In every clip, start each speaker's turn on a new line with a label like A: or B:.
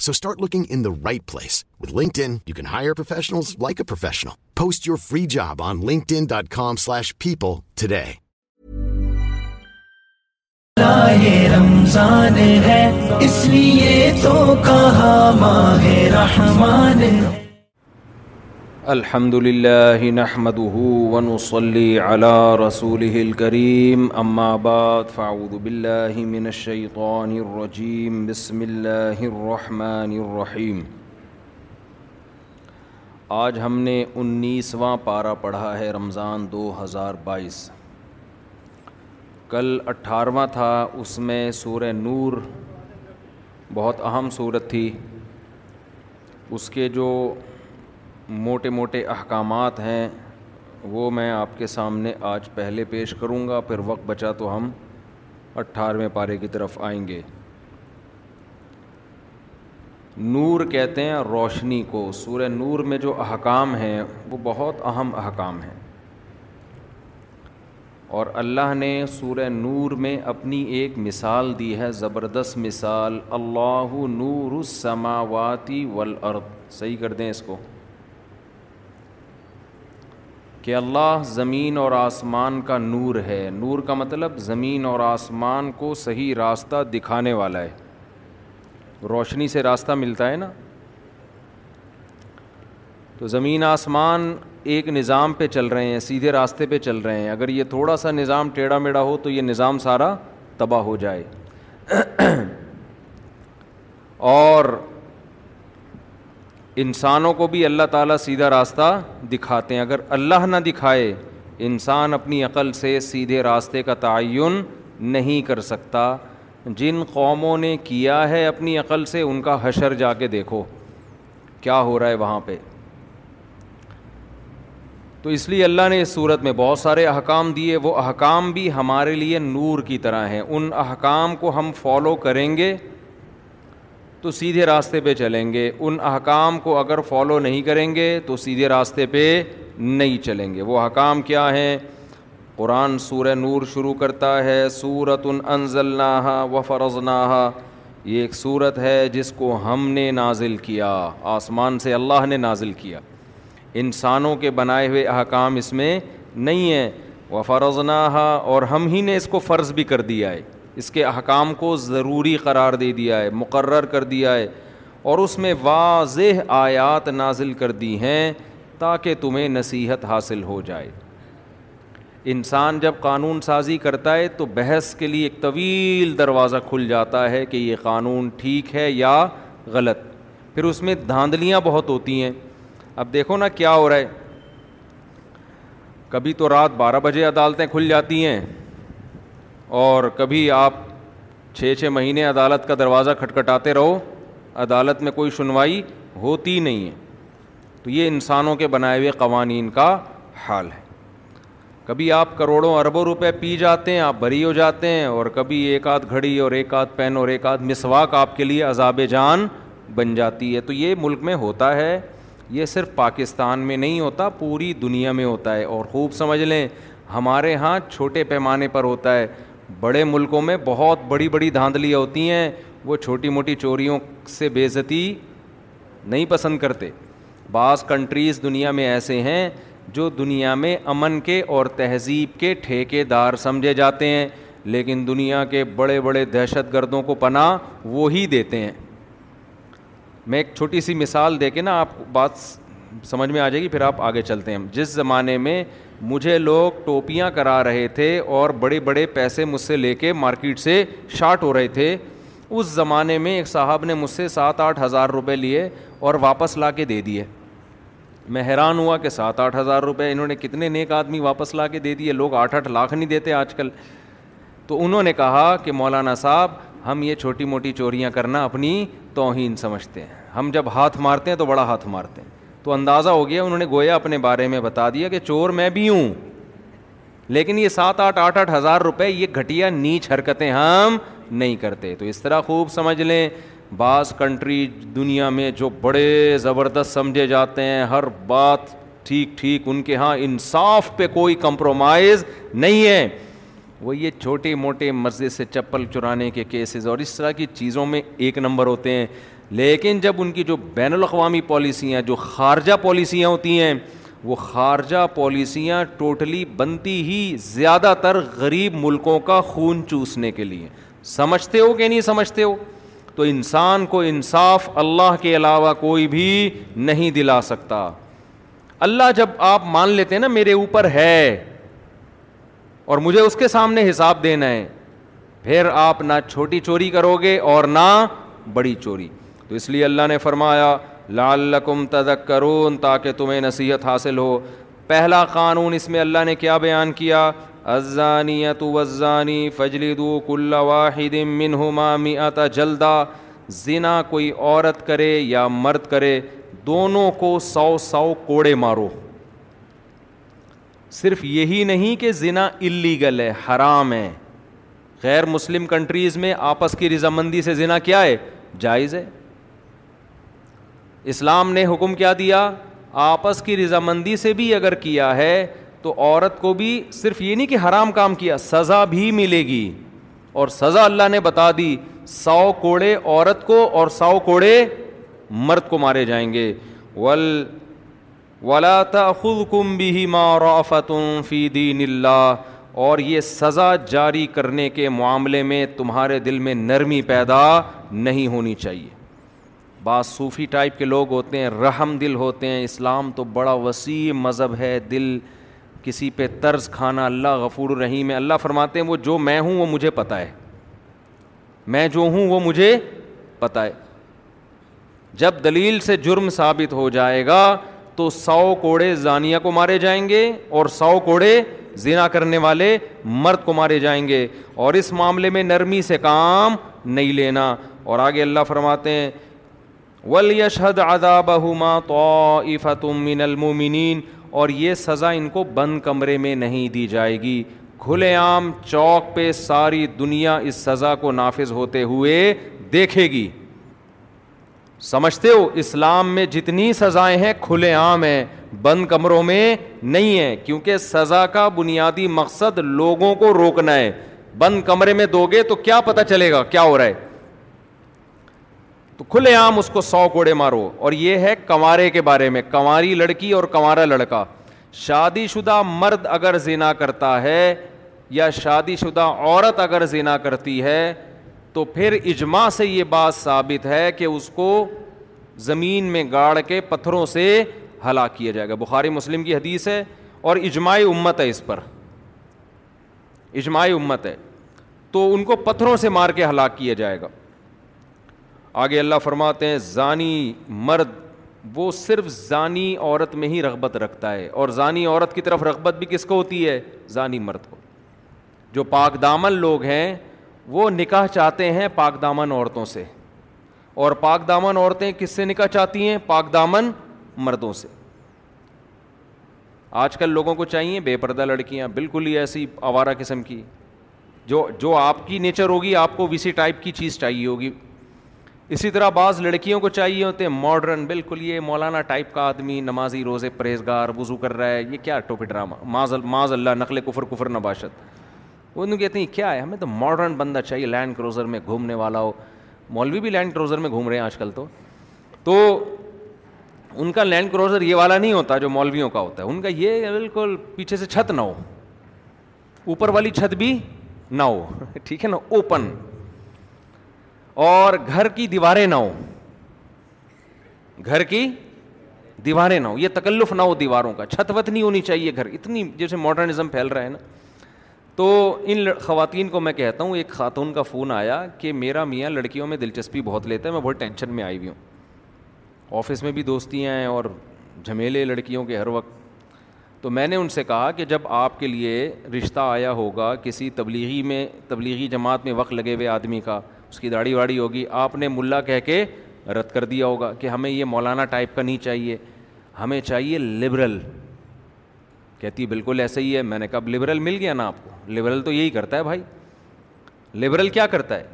A: So start looking in the right place. With LinkedIn, you can hire professionals like a professional. Post your free job on linkedin.com slash people today.
B: رمضان ہے اس لیے تو کہا ماہ رحمان
C: الحمد للہ ونسلی رسول کریم اماں من فاؤد الرجیم بسم اللہ آج ہم نے انیسواں پارہ پڑھا ہے رمضان دو ہزار بائیس کل اٹھارواں تھا اس میں سورہ نور بہت اہم صورت تھی اس کے جو موٹے موٹے احکامات ہیں وہ میں آپ کے سامنے آج پہلے پیش کروں گا پھر وقت بچا تو ہم اٹھارہویں پارے کی طرف آئیں گے نور کہتے ہیں روشنی کو سورہ نور میں جو احکام ہیں وہ بہت اہم احکام ہیں اور اللہ نے سورہ نور میں اپنی ایک مثال دی ہے زبردست مثال اللہ نور السماواتی والارض صحیح کر دیں اس کو کہ اللہ زمین اور آسمان کا نور ہے نور کا مطلب زمین اور آسمان کو صحیح راستہ دکھانے والا ہے روشنی سے راستہ ملتا ہے نا تو زمین آسمان ایک نظام پہ چل رہے ہیں سیدھے راستے پہ چل رہے ہیں اگر یہ تھوڑا سا نظام ٹیڑھا میڑھا ہو تو یہ نظام سارا تباہ ہو جائے اور انسانوں کو بھی اللہ تعالیٰ سیدھا راستہ دکھاتے ہیں اگر اللہ نہ دکھائے انسان اپنی عقل سے سیدھے راستے کا تعین نہیں کر سکتا جن قوموں نے کیا ہے اپنی عقل سے ان کا حشر جا کے دیکھو کیا ہو رہا ہے وہاں پہ تو اس لیے اللہ نے اس صورت میں بہت سارے احکام دیے وہ احکام بھی ہمارے لیے نور کی طرح ہیں ان احکام کو ہم فالو کریں گے تو سیدھے راستے پہ چلیں گے ان احکام کو اگر فالو نہیں کریں گے تو سیدھے راستے پہ نہیں چلیں گے وہ احکام کیا ہیں قرآن سورہ نور شروع کرتا ہے سورت ان انض و فروزناہ یہ ایک صورت ہے جس کو ہم نے نازل کیا آسمان سے اللہ نے نازل کیا انسانوں کے بنائے ہوئے احکام اس میں نہیں ہیں وفروزناہ اور ہم ہی نے اس کو فرض بھی کر دیا ہے اس کے احکام کو ضروری قرار دے دیا ہے مقرر کر دیا ہے اور اس میں واضح آیات نازل کر دی ہیں تاکہ تمہیں نصیحت حاصل ہو جائے انسان جب قانون سازی کرتا ہے تو بحث کے لیے ایک طویل دروازہ کھل جاتا ہے کہ یہ قانون ٹھیک ہے یا غلط پھر اس میں دھاندلیاں بہت ہوتی ہیں اب دیکھو نا کیا ہو رہا ہے کبھی تو رات بارہ بجے عدالتیں کھل جاتی ہیں اور کبھی آپ چھ چھ مہینے عدالت کا دروازہ کھٹکھٹاتے رہو عدالت میں کوئی سنوائی ہوتی نہیں ہے تو یہ انسانوں کے بنائے ہوئے قوانین کا حال ہے کبھی آپ کروڑوں اربوں روپے پی جاتے ہیں آپ بری ہو جاتے ہیں اور کبھی ایک آدھ گھڑی اور ایک آدھ پین اور ایک آدھ مسواک آپ کے لیے عذاب جان بن جاتی ہے تو یہ ملک میں ہوتا ہے یہ صرف پاکستان میں نہیں ہوتا پوری دنیا میں ہوتا ہے اور خوب سمجھ لیں ہمارے ہاں چھوٹے پیمانے پر ہوتا ہے بڑے ملکوں میں بہت بڑی بڑی دھاندلیاں ہوتی ہیں وہ چھوٹی موٹی چوریوں سے بےزتی نہیں پسند کرتے بعض کنٹریز دنیا میں ایسے ہیں جو دنیا میں امن کے اور تہذیب کے ٹھیکے دار سمجھے جاتے ہیں لیکن دنیا کے بڑے بڑے دہشت گردوں کو پناہ وہی دیتے ہیں میں ایک چھوٹی سی مثال دے کے نا آپ بات سمجھ میں آ جائے گی پھر آپ آگے چلتے ہیں جس زمانے میں مجھے لوگ ٹوپیاں کرا رہے تھے اور بڑے بڑے پیسے مجھ سے لے کے مارکیٹ سے شارٹ ہو رہے تھے اس زمانے میں ایک صاحب نے مجھ سے سات آٹھ ہزار روپے لیے اور واپس لا کے دے دیے میں حیران ہوا کہ سات آٹھ ہزار روپے انہوں نے کتنے نیک آدمی واپس لا کے دے دیے لوگ آٹھ آٹھ لاکھ نہیں دیتے آج کل تو انہوں نے کہا کہ مولانا صاحب ہم یہ چھوٹی موٹی چوریاں کرنا اپنی توہین سمجھتے ہیں ہم جب ہاتھ مارتے ہیں تو بڑا ہاتھ مارتے ہیں تو اندازہ ہو گیا انہوں نے گویا اپنے بارے میں بتا دیا کہ چور میں بھی ہوں لیکن یہ سات آٹھ آٹھ آٹھ ہزار روپے یہ گھٹیا نیچ حرکتیں ہم نہیں کرتے تو اس طرح خوب سمجھ لیں بعض کنٹری دنیا میں جو بڑے زبردست سمجھے جاتے ہیں ہر بات ٹھیک ٹھیک ان کے ہاں انصاف پہ کوئی کمپرومائز نہیں ہے وہ یہ چھوٹے موٹے مزے سے چپل چرانے کے کیسز اور اس طرح کی چیزوں میں ایک نمبر ہوتے ہیں لیکن جب ان کی جو بین الاقوامی پالیسیاں جو خارجہ پالیسیاں ہوتی ہیں وہ خارجہ پالیسیاں ٹوٹلی بنتی ہی زیادہ تر غریب ملکوں کا خون چوسنے کے لیے سمجھتے ہو کہ نہیں سمجھتے ہو تو انسان کو انصاف اللہ کے علاوہ کوئی بھی نہیں دلا سکتا اللہ جب آپ مان لیتے ہیں نا میرے اوپر ہے اور مجھے اس کے سامنے حساب دینا ہے پھر آپ نہ چھوٹی چوری کرو گے اور نہ بڑی چوری تو اس لیے اللہ نے فرمایا لال تذکرون تاکہ تمہیں نصیحت حاصل ہو پہلا قانون اس میں اللہ نے کیا بیان کیا وزانی فجلدو فجلی واحد منہما میت جلدا زنا کوئی عورت کرے یا مرد کرے دونوں کو سو سو کوڑے مارو صرف یہی نہیں کہ زنا اللیگل ہے حرام ہے غیر مسلم کنٹریز میں آپس کی رضامندی سے زنا کیا ہے جائز ہے اسلام نے حکم کیا دیا آپس کی رضامندی سے بھی اگر کیا ہے تو عورت کو بھی صرف یہ نہیں کہ حرام کام کیا سزا بھی ملے گی اور سزا اللہ نے بتا دی سو کوڑے عورت کو اور سو کوڑے مرد کو مارے جائیں گے ول ولا خود کم بھی ما فی دین اللہ اور یہ سزا جاری کرنے کے معاملے میں تمہارے دل میں نرمی پیدا نہیں ہونی چاہیے بعض صوفی ٹائپ کے لوگ ہوتے ہیں رحم دل ہوتے ہیں اسلام تو بڑا وسیع مذہب ہے دل کسی پہ طرز کھانا اللہ غفور الرحیم ہے اللہ فرماتے ہیں وہ جو میں ہوں وہ مجھے پتہ ہے میں جو ہوں وہ مجھے پتہ ہے جب دلیل سے جرم ثابت ہو جائے گا تو سو کوڑے زانیہ کو مارے جائیں گے اور سو کوڑے زنا کرنے والے مرد کو مارے جائیں گے اور اس معاملے میں نرمی سے کام نہیں لینا اور آگے اللہ فرماتے ہیں ولیشد ادا بہما تو مین اور یہ سزا ان کو بند کمرے میں نہیں دی جائے گی کھلے عام چوک پہ ساری دنیا اس سزا کو نافذ ہوتے ہوئے دیکھے گی سمجھتے ہو اسلام میں جتنی سزائیں ہیں کھلے عام ہیں بند کمروں میں نہیں ہیں کیونکہ سزا کا بنیادی مقصد لوگوں کو روکنا ہے بند کمرے میں دو گے تو کیا پتہ چلے گا کیا ہو رہا ہے تو کھلے عام اس کو سو کوڑے مارو اور یہ ہے کنوارے کے بارے میں کنواری لڑکی اور کنوارا لڑکا شادی شدہ مرد اگر زینا کرتا ہے یا شادی شدہ عورت اگر زینا کرتی ہے تو پھر اجماع سے یہ بات ثابت ہے کہ اس کو زمین میں گاڑ کے پتھروں سے ہلاک کیا جائے گا بخاری مسلم کی حدیث ہے اور اجماع امت ہے اس پر اجماع امت ہے تو ان کو پتھروں سے مار کے ہلاک کیا جائے گا آگے اللہ فرماتے ہیں زانی مرد وہ صرف زانی عورت میں ہی رغبت رکھتا ہے اور زانی عورت کی طرف رغبت بھی کس کو ہوتی ہے زانی مرد کو جو پاک دامن لوگ ہیں وہ نکاح چاہتے ہیں پاک دامن عورتوں سے اور پاک دامن عورتیں کس سے نکاح چاہتی ہیں پاک دامن مردوں سے آج کل لوگوں کو چاہیے بے پردہ لڑکیاں بالکل ہی ایسی آوارہ قسم کی جو جو آپ کی نیچر ہوگی آپ کو ویسی ٹائپ کی چیز چاہیے ہوگی اسی طرح بعض لڑکیوں کو چاہیے ہوتے ہیں ماڈرن بالکل یہ مولانا ٹائپ کا آدمی نمازی روزے پرہیزگار وضو کر رہا ہے یہ کیا ٹوپی ڈرامہ معذ اللہ نقل کفر کفر نباشت وہ ان کہتے ہیں کیا ہے ہمیں تو ماڈرن بندہ چاہیے لینڈ کروزر میں گھومنے والا ہو مولوی بھی لینڈ کروزر میں گھوم رہے ہیں آج کل تو تو ان کا لینڈ کروزر یہ والا نہیں ہوتا جو مولویوں کا ہوتا ہے ان کا یہ بالکل پیچھے سے چھت نہ ہو اوپر والی چھت بھی نہ ہو ٹھیک ہے نا اوپن اور گھر کی دیواریں نہ ہوں گھر کی دیواریں نہ ہو یہ تکلف نہ ہو دیواروں کا چھت وت نہیں ہونی چاہیے گھر اتنی جیسے ماڈرنزم پھیل رہا ہے نا تو ان خواتین کو میں کہتا ہوں ایک خاتون کا فون آیا کہ میرا میاں لڑکیوں میں دلچسپی بہت لیتا ہے میں بہت ٹینشن میں آئی ہوئی ہوں آفس میں بھی دوستیاں ہیں اور جھمیلے لڑکیوں کے ہر وقت تو میں نے ان سے کہا کہ جب آپ کے لیے رشتہ آیا ہوگا کسی تبلیغی میں تبلیغی جماعت میں وقت لگے ہوئے آدمی کا اس کی داڑھی واڑی ہوگی آپ نے ملا کہہ کے رد کر دیا ہوگا کہ ہمیں یہ مولانا ٹائپ کا نہیں چاہیے ہمیں چاہیے لبرل کہتی بالکل ایسے ہی ہے میں نے کہا لبرل مل گیا نا آپ کو لبرل تو یہی کرتا ہے بھائی لبرل کیا کرتا ہے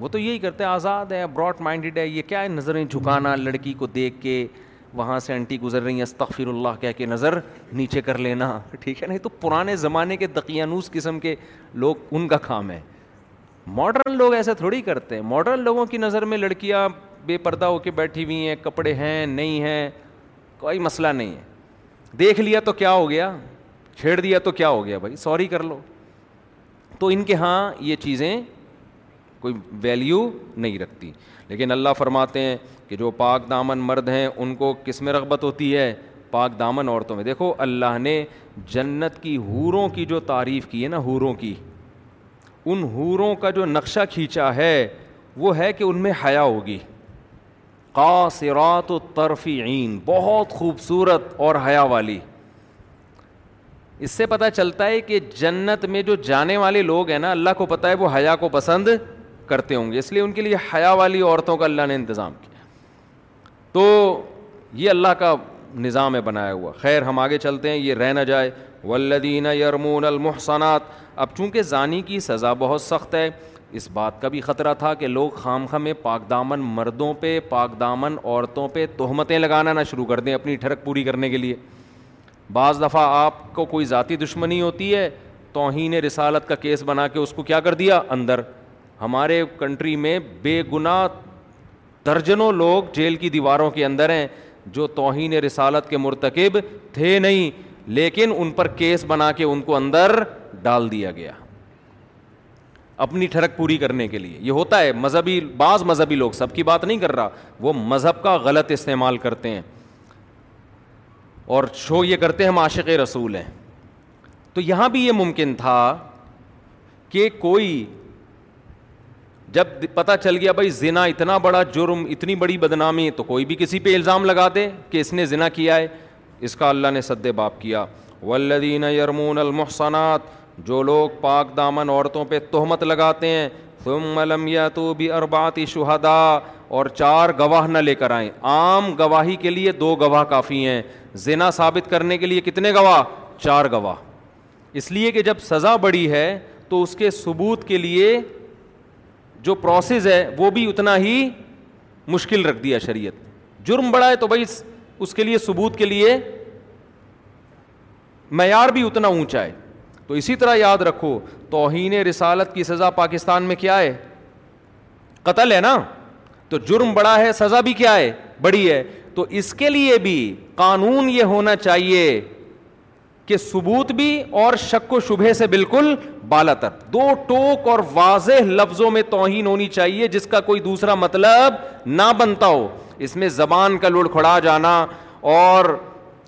C: وہ تو یہی کرتا ہے آزاد ہے براڈ مائنڈیڈ ہے یہ کیا ہے نظریں جھکانا لڑکی کو دیکھ کے وہاں سے انٹی گزر رہی ہیں استغفر اللہ کہہ کے نظر نیچے کر لینا ٹھیک ہے نہیں تو پرانے زمانے کے دقیانوس قسم کے لوگ ان کا کام ہے ماڈرن لوگ ایسا تھوڑی کرتے ہیں ماڈرن لوگوں کی نظر میں لڑکیاں بے پردہ ہو کے بیٹھی ہوئی ہیں کپڑے ہیں نہیں ہیں کوئی مسئلہ نہیں ہے دیکھ لیا تو کیا ہو گیا چھیڑ دیا تو کیا ہو گیا بھائی سوری کر لو تو ان کے ہاں یہ چیزیں کوئی ویلیو نہیں رکھتی لیکن اللہ فرماتے ہیں کہ جو پاک دامن مرد ہیں ان کو کس میں رغبت ہوتی ہے پاک دامن عورتوں میں دیکھو اللہ نے جنت کی حوروں کی جو تعریف کی ہے نا حوروں کی ان حوروں کا جو نقشہ کھینچا ہے وہ ہے کہ ان میں حیا ہوگی قاصرات و ترفیعین عین بہت خوبصورت اور حیا والی اس سے پتہ چلتا ہے کہ جنت میں جو جانے والے لوگ ہیں نا اللہ کو پتہ ہے وہ حیا کو پسند کرتے ہوں گے اس لیے ان کے لیے حیا والی عورتوں کا اللہ نے انتظام کیا تو یہ اللہ کا نظام ہے بنایا ہوا خیر ہم آگے چلتے ہیں یہ رہ نہ جائے والذین یرمون المحصنات اب چونکہ زانی کی سزا بہت سخت ہے اس بات کا بھی خطرہ تھا کہ لوگ خام خام میں پاک دامن مردوں پہ پاک دامن عورتوں پہ تہمتیں لگانا نہ شروع کر دیں اپنی ٹھڑک پوری کرنے کے لیے بعض دفعہ آپ کو کوئی ذاتی دشمنی ہوتی ہے توہین رسالت کا کیس بنا کے اس کو کیا کر دیا اندر ہمارے کنٹری میں بے گناہ درجنوں لوگ جیل کی دیواروں کے اندر ہیں جو توہین رسالت کے مرتکب تھے نہیں لیکن ان پر کیس بنا کے ان کو اندر ڈال دیا گیا اپنی ٹھڑک پوری کرنے کے لیے یہ ہوتا ہے مذہبی بعض مذہبی لوگ سب کی بات نہیں کر رہا وہ مذہب کا غلط استعمال کرتے ہیں اور شو یہ کرتے ہیں ہم عاشق رسول ہیں تو یہاں بھی یہ ممکن تھا کہ کوئی جب پتا چل گیا بھائی زنا اتنا بڑا جرم اتنی بڑی بدنامی تو کوئی بھی کسی پہ الزام لگا دے کہ اس نے زنا کیا ہے اس کا اللہ نے سد باپ کیا والذین یرمون المحصنات جو لوگ پاک دامن عورتوں پہ تہمت لگاتے ہیں ثم لم یاتو بھی ارباتی شہداء اور چار گواہ نہ لے کر آئیں عام گواہی کے لیے دو گواہ کافی ہیں زنا ثابت کرنے کے لیے کتنے گواہ چار گواہ اس لیے کہ جب سزا بڑی ہے تو اس کے ثبوت کے لیے جو پروسیس ہے وہ بھی اتنا ہی مشکل رکھ دیا شریعت جرم بڑا ہے تو بھائی اس کے لیے ثبوت کے لیے معیار بھی اتنا اونچا ہے تو اسی طرح یاد رکھو توہین رسالت کی سزا پاکستان میں کیا ہے قتل ہے نا تو جرم بڑا ہے سزا بھی کیا ہے بڑی ہے تو اس کے لیے بھی قانون یہ ہونا چاہیے کہ ثبوت بھی اور شک و شبہ سے بالکل بالا دو ٹوک اور واضح لفظوں میں توہین ہونی چاہیے جس کا کوئی دوسرا مطلب نہ بنتا ہو اس میں زبان کا لڑ کھڑا جانا اور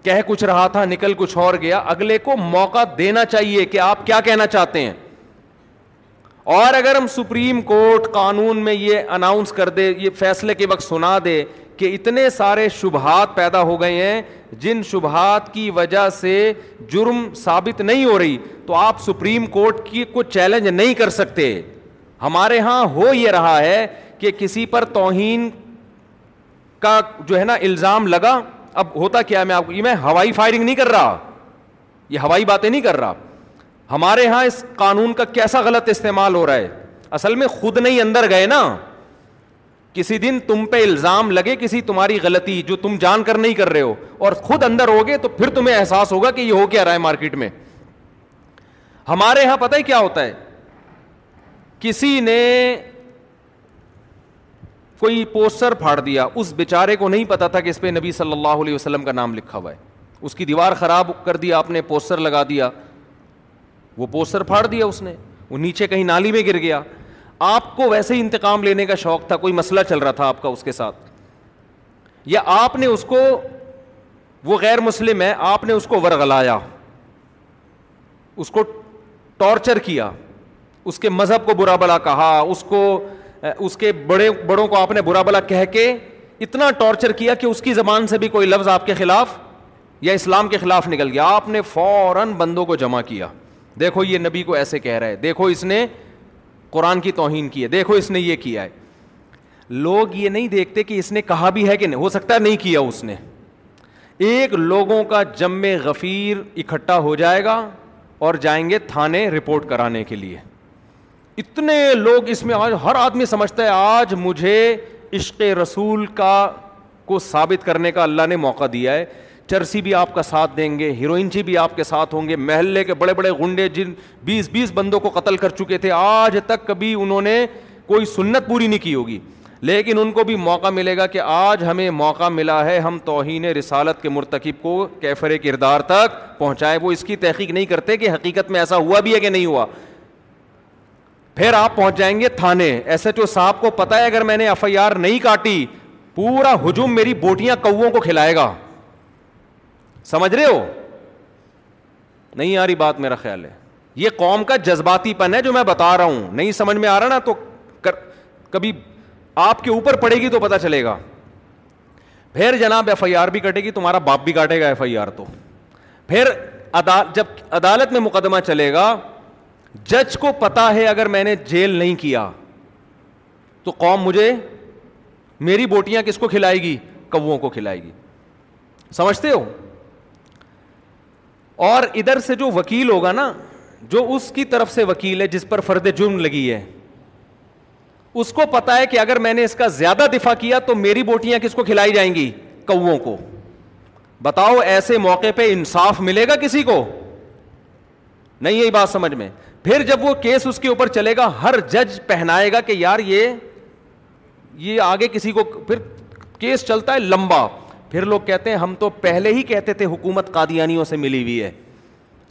C: کہہ کچھ رہا تھا نکل کچھ اور گیا اگلے کو موقع دینا چاہیے کہ آپ کیا کہنا چاہتے ہیں اور اگر ہم سپریم کورٹ قانون میں یہ اناؤنس کر دے یہ فیصلے کے وقت سنا دے کہ اتنے سارے شبہات پیدا ہو گئے ہیں جن شبہات کی وجہ سے جرم ثابت نہیں ہو رہی تو آپ سپریم کورٹ کی کو چیلنج نہیں کر سکتے ہمارے ہاں ہو یہ رہا ہے کہ کسی پر توہین کا جو ہے نا الزام لگا اب ہوتا کیا میں آپ کو یہ میں ہوائی فائرنگ نہیں کر رہا یہ ہوائی باتیں نہیں کر رہا ہمارے ہاں اس قانون کا کیسا غلط استعمال ہو رہا ہے اصل میں خود نہیں اندر گئے نا کسی دن تم پہ الزام لگے کسی تمہاری غلطی جو تم جان کر نہیں کر رہے ہو اور خود اندر ہوگے تو پھر تمہیں احساس ہوگا کہ یہ ہو کیا رہا ہے مارکیٹ میں ہمارے یہاں پتہ ہی کیا ہوتا ہے کسی نے کوئی پوسٹر پھاڑ دیا اس بیچارے کو نہیں پتا تھا کہ اس پہ نبی صلی اللہ علیہ وسلم کا نام لکھا ہوا ہے اس کی دیوار خراب کر دیا آپ نے پوسٹر لگا دیا وہ پوسٹر پھاڑ دیا اس نے وہ نیچے کہیں نالی میں گر گیا آپ کو ویسے ہی انتقام لینے کا شوق تھا کوئی مسئلہ چل رہا تھا آپ کا اس کے ساتھ یا آپ نے اس کو وہ غیر مسلم ہے آپ نے اس کو ورگلایا اس کو ٹارچر کیا اس کے مذہب کو برا بلا کہا اس کو اس کے بڑے بڑوں کو آپ نے برا بلا کہہ کے اتنا ٹارچر کیا کہ اس کی زبان سے بھی کوئی لفظ آپ کے خلاف یا اسلام کے خلاف نکل گیا آپ نے فوراً بندوں کو جمع کیا دیکھو یہ نبی کو ایسے کہہ رہا ہے دیکھو اس نے قرآن کی توہین کی ہے دیکھو اس نے یہ کیا ہے لوگ یہ نہیں دیکھتے کہ اس نے کہا بھی ہے کہ نہیں ہو سکتا ہے نہیں کیا اس نے ایک لوگوں کا جم غفیر اکٹھا ہو جائے گا اور جائیں گے تھانے رپورٹ کرانے کے لیے اتنے لوگ اس میں آج ہر آدمی سمجھتا ہے آج مجھے عشق رسول کا کو ثابت کرنے کا اللہ نے موقع دیا ہے چرسی بھی آپ کا ساتھ دیں گے ہیروئن جی بھی آپ کے ساتھ ہوں گے محلے کے بڑے بڑے گنڈے جن بیس بیس بندوں کو قتل کر چکے تھے آج تک کبھی انہوں نے کوئی سنت پوری نہیں کی ہوگی لیکن ان کو بھی موقع ملے گا کہ آج ہمیں موقع ملا ہے ہم توہین رسالت کے مرتکب کو کیفرے کردار تک پہنچائے وہ اس کی تحقیق نہیں کرتے کہ حقیقت میں ایسا ہوا بھی ہے کہ نہیں ہوا پھر آپ پہنچ جائیں گے تھانے ایس ایچ او صاحب کو پتا ہے اگر میں نے ایف آئی آر نہیں کاٹی پورا ہجوم میری بوٹیاں کو کھلائے گا سمجھ رہے ہو نہیں آ رہی بات میرا خیال ہے یہ قوم کا جذباتی پن ہے جو میں بتا رہا ہوں نہیں سمجھ میں آ رہا نا تو کبھی آپ کے اوپر پڑے گی تو پتا چلے گا پھر جناب ایف آئی آر بھی کٹے گی تمہارا باپ بھی کاٹے گا ایف آئی آر تو پھر جب عدالت میں مقدمہ چلے گا جج کو پتا ہے اگر میں نے جیل نہیں کیا تو قوم مجھے میری بوٹیاں کس کو کھلائے گی کو کھلائے گی سمجھتے ہو اور ادھر سے جو وکیل ہوگا نا جو اس کی طرف سے وکیل ہے جس پر فرد جرم لگی ہے اس کو پتا ہے کہ اگر میں نے اس کا زیادہ دفاع کیا تو میری بوٹیاں کس کو کھلائی جائیں گی کو بتاؤ ایسے موقع پہ انصاف ملے گا کسی کو نہیں یہی بات سمجھ میں پھر جب وہ کیس اس کے اوپر چلے گا ہر جج پہنائے گا کہ یار یہ یہ آگے کسی کو پھر کیس چلتا ہے لمبا پھر لوگ کہتے ہیں ہم تو پہلے ہی کہتے تھے حکومت قادیانیوں سے ملی ہوئی ہے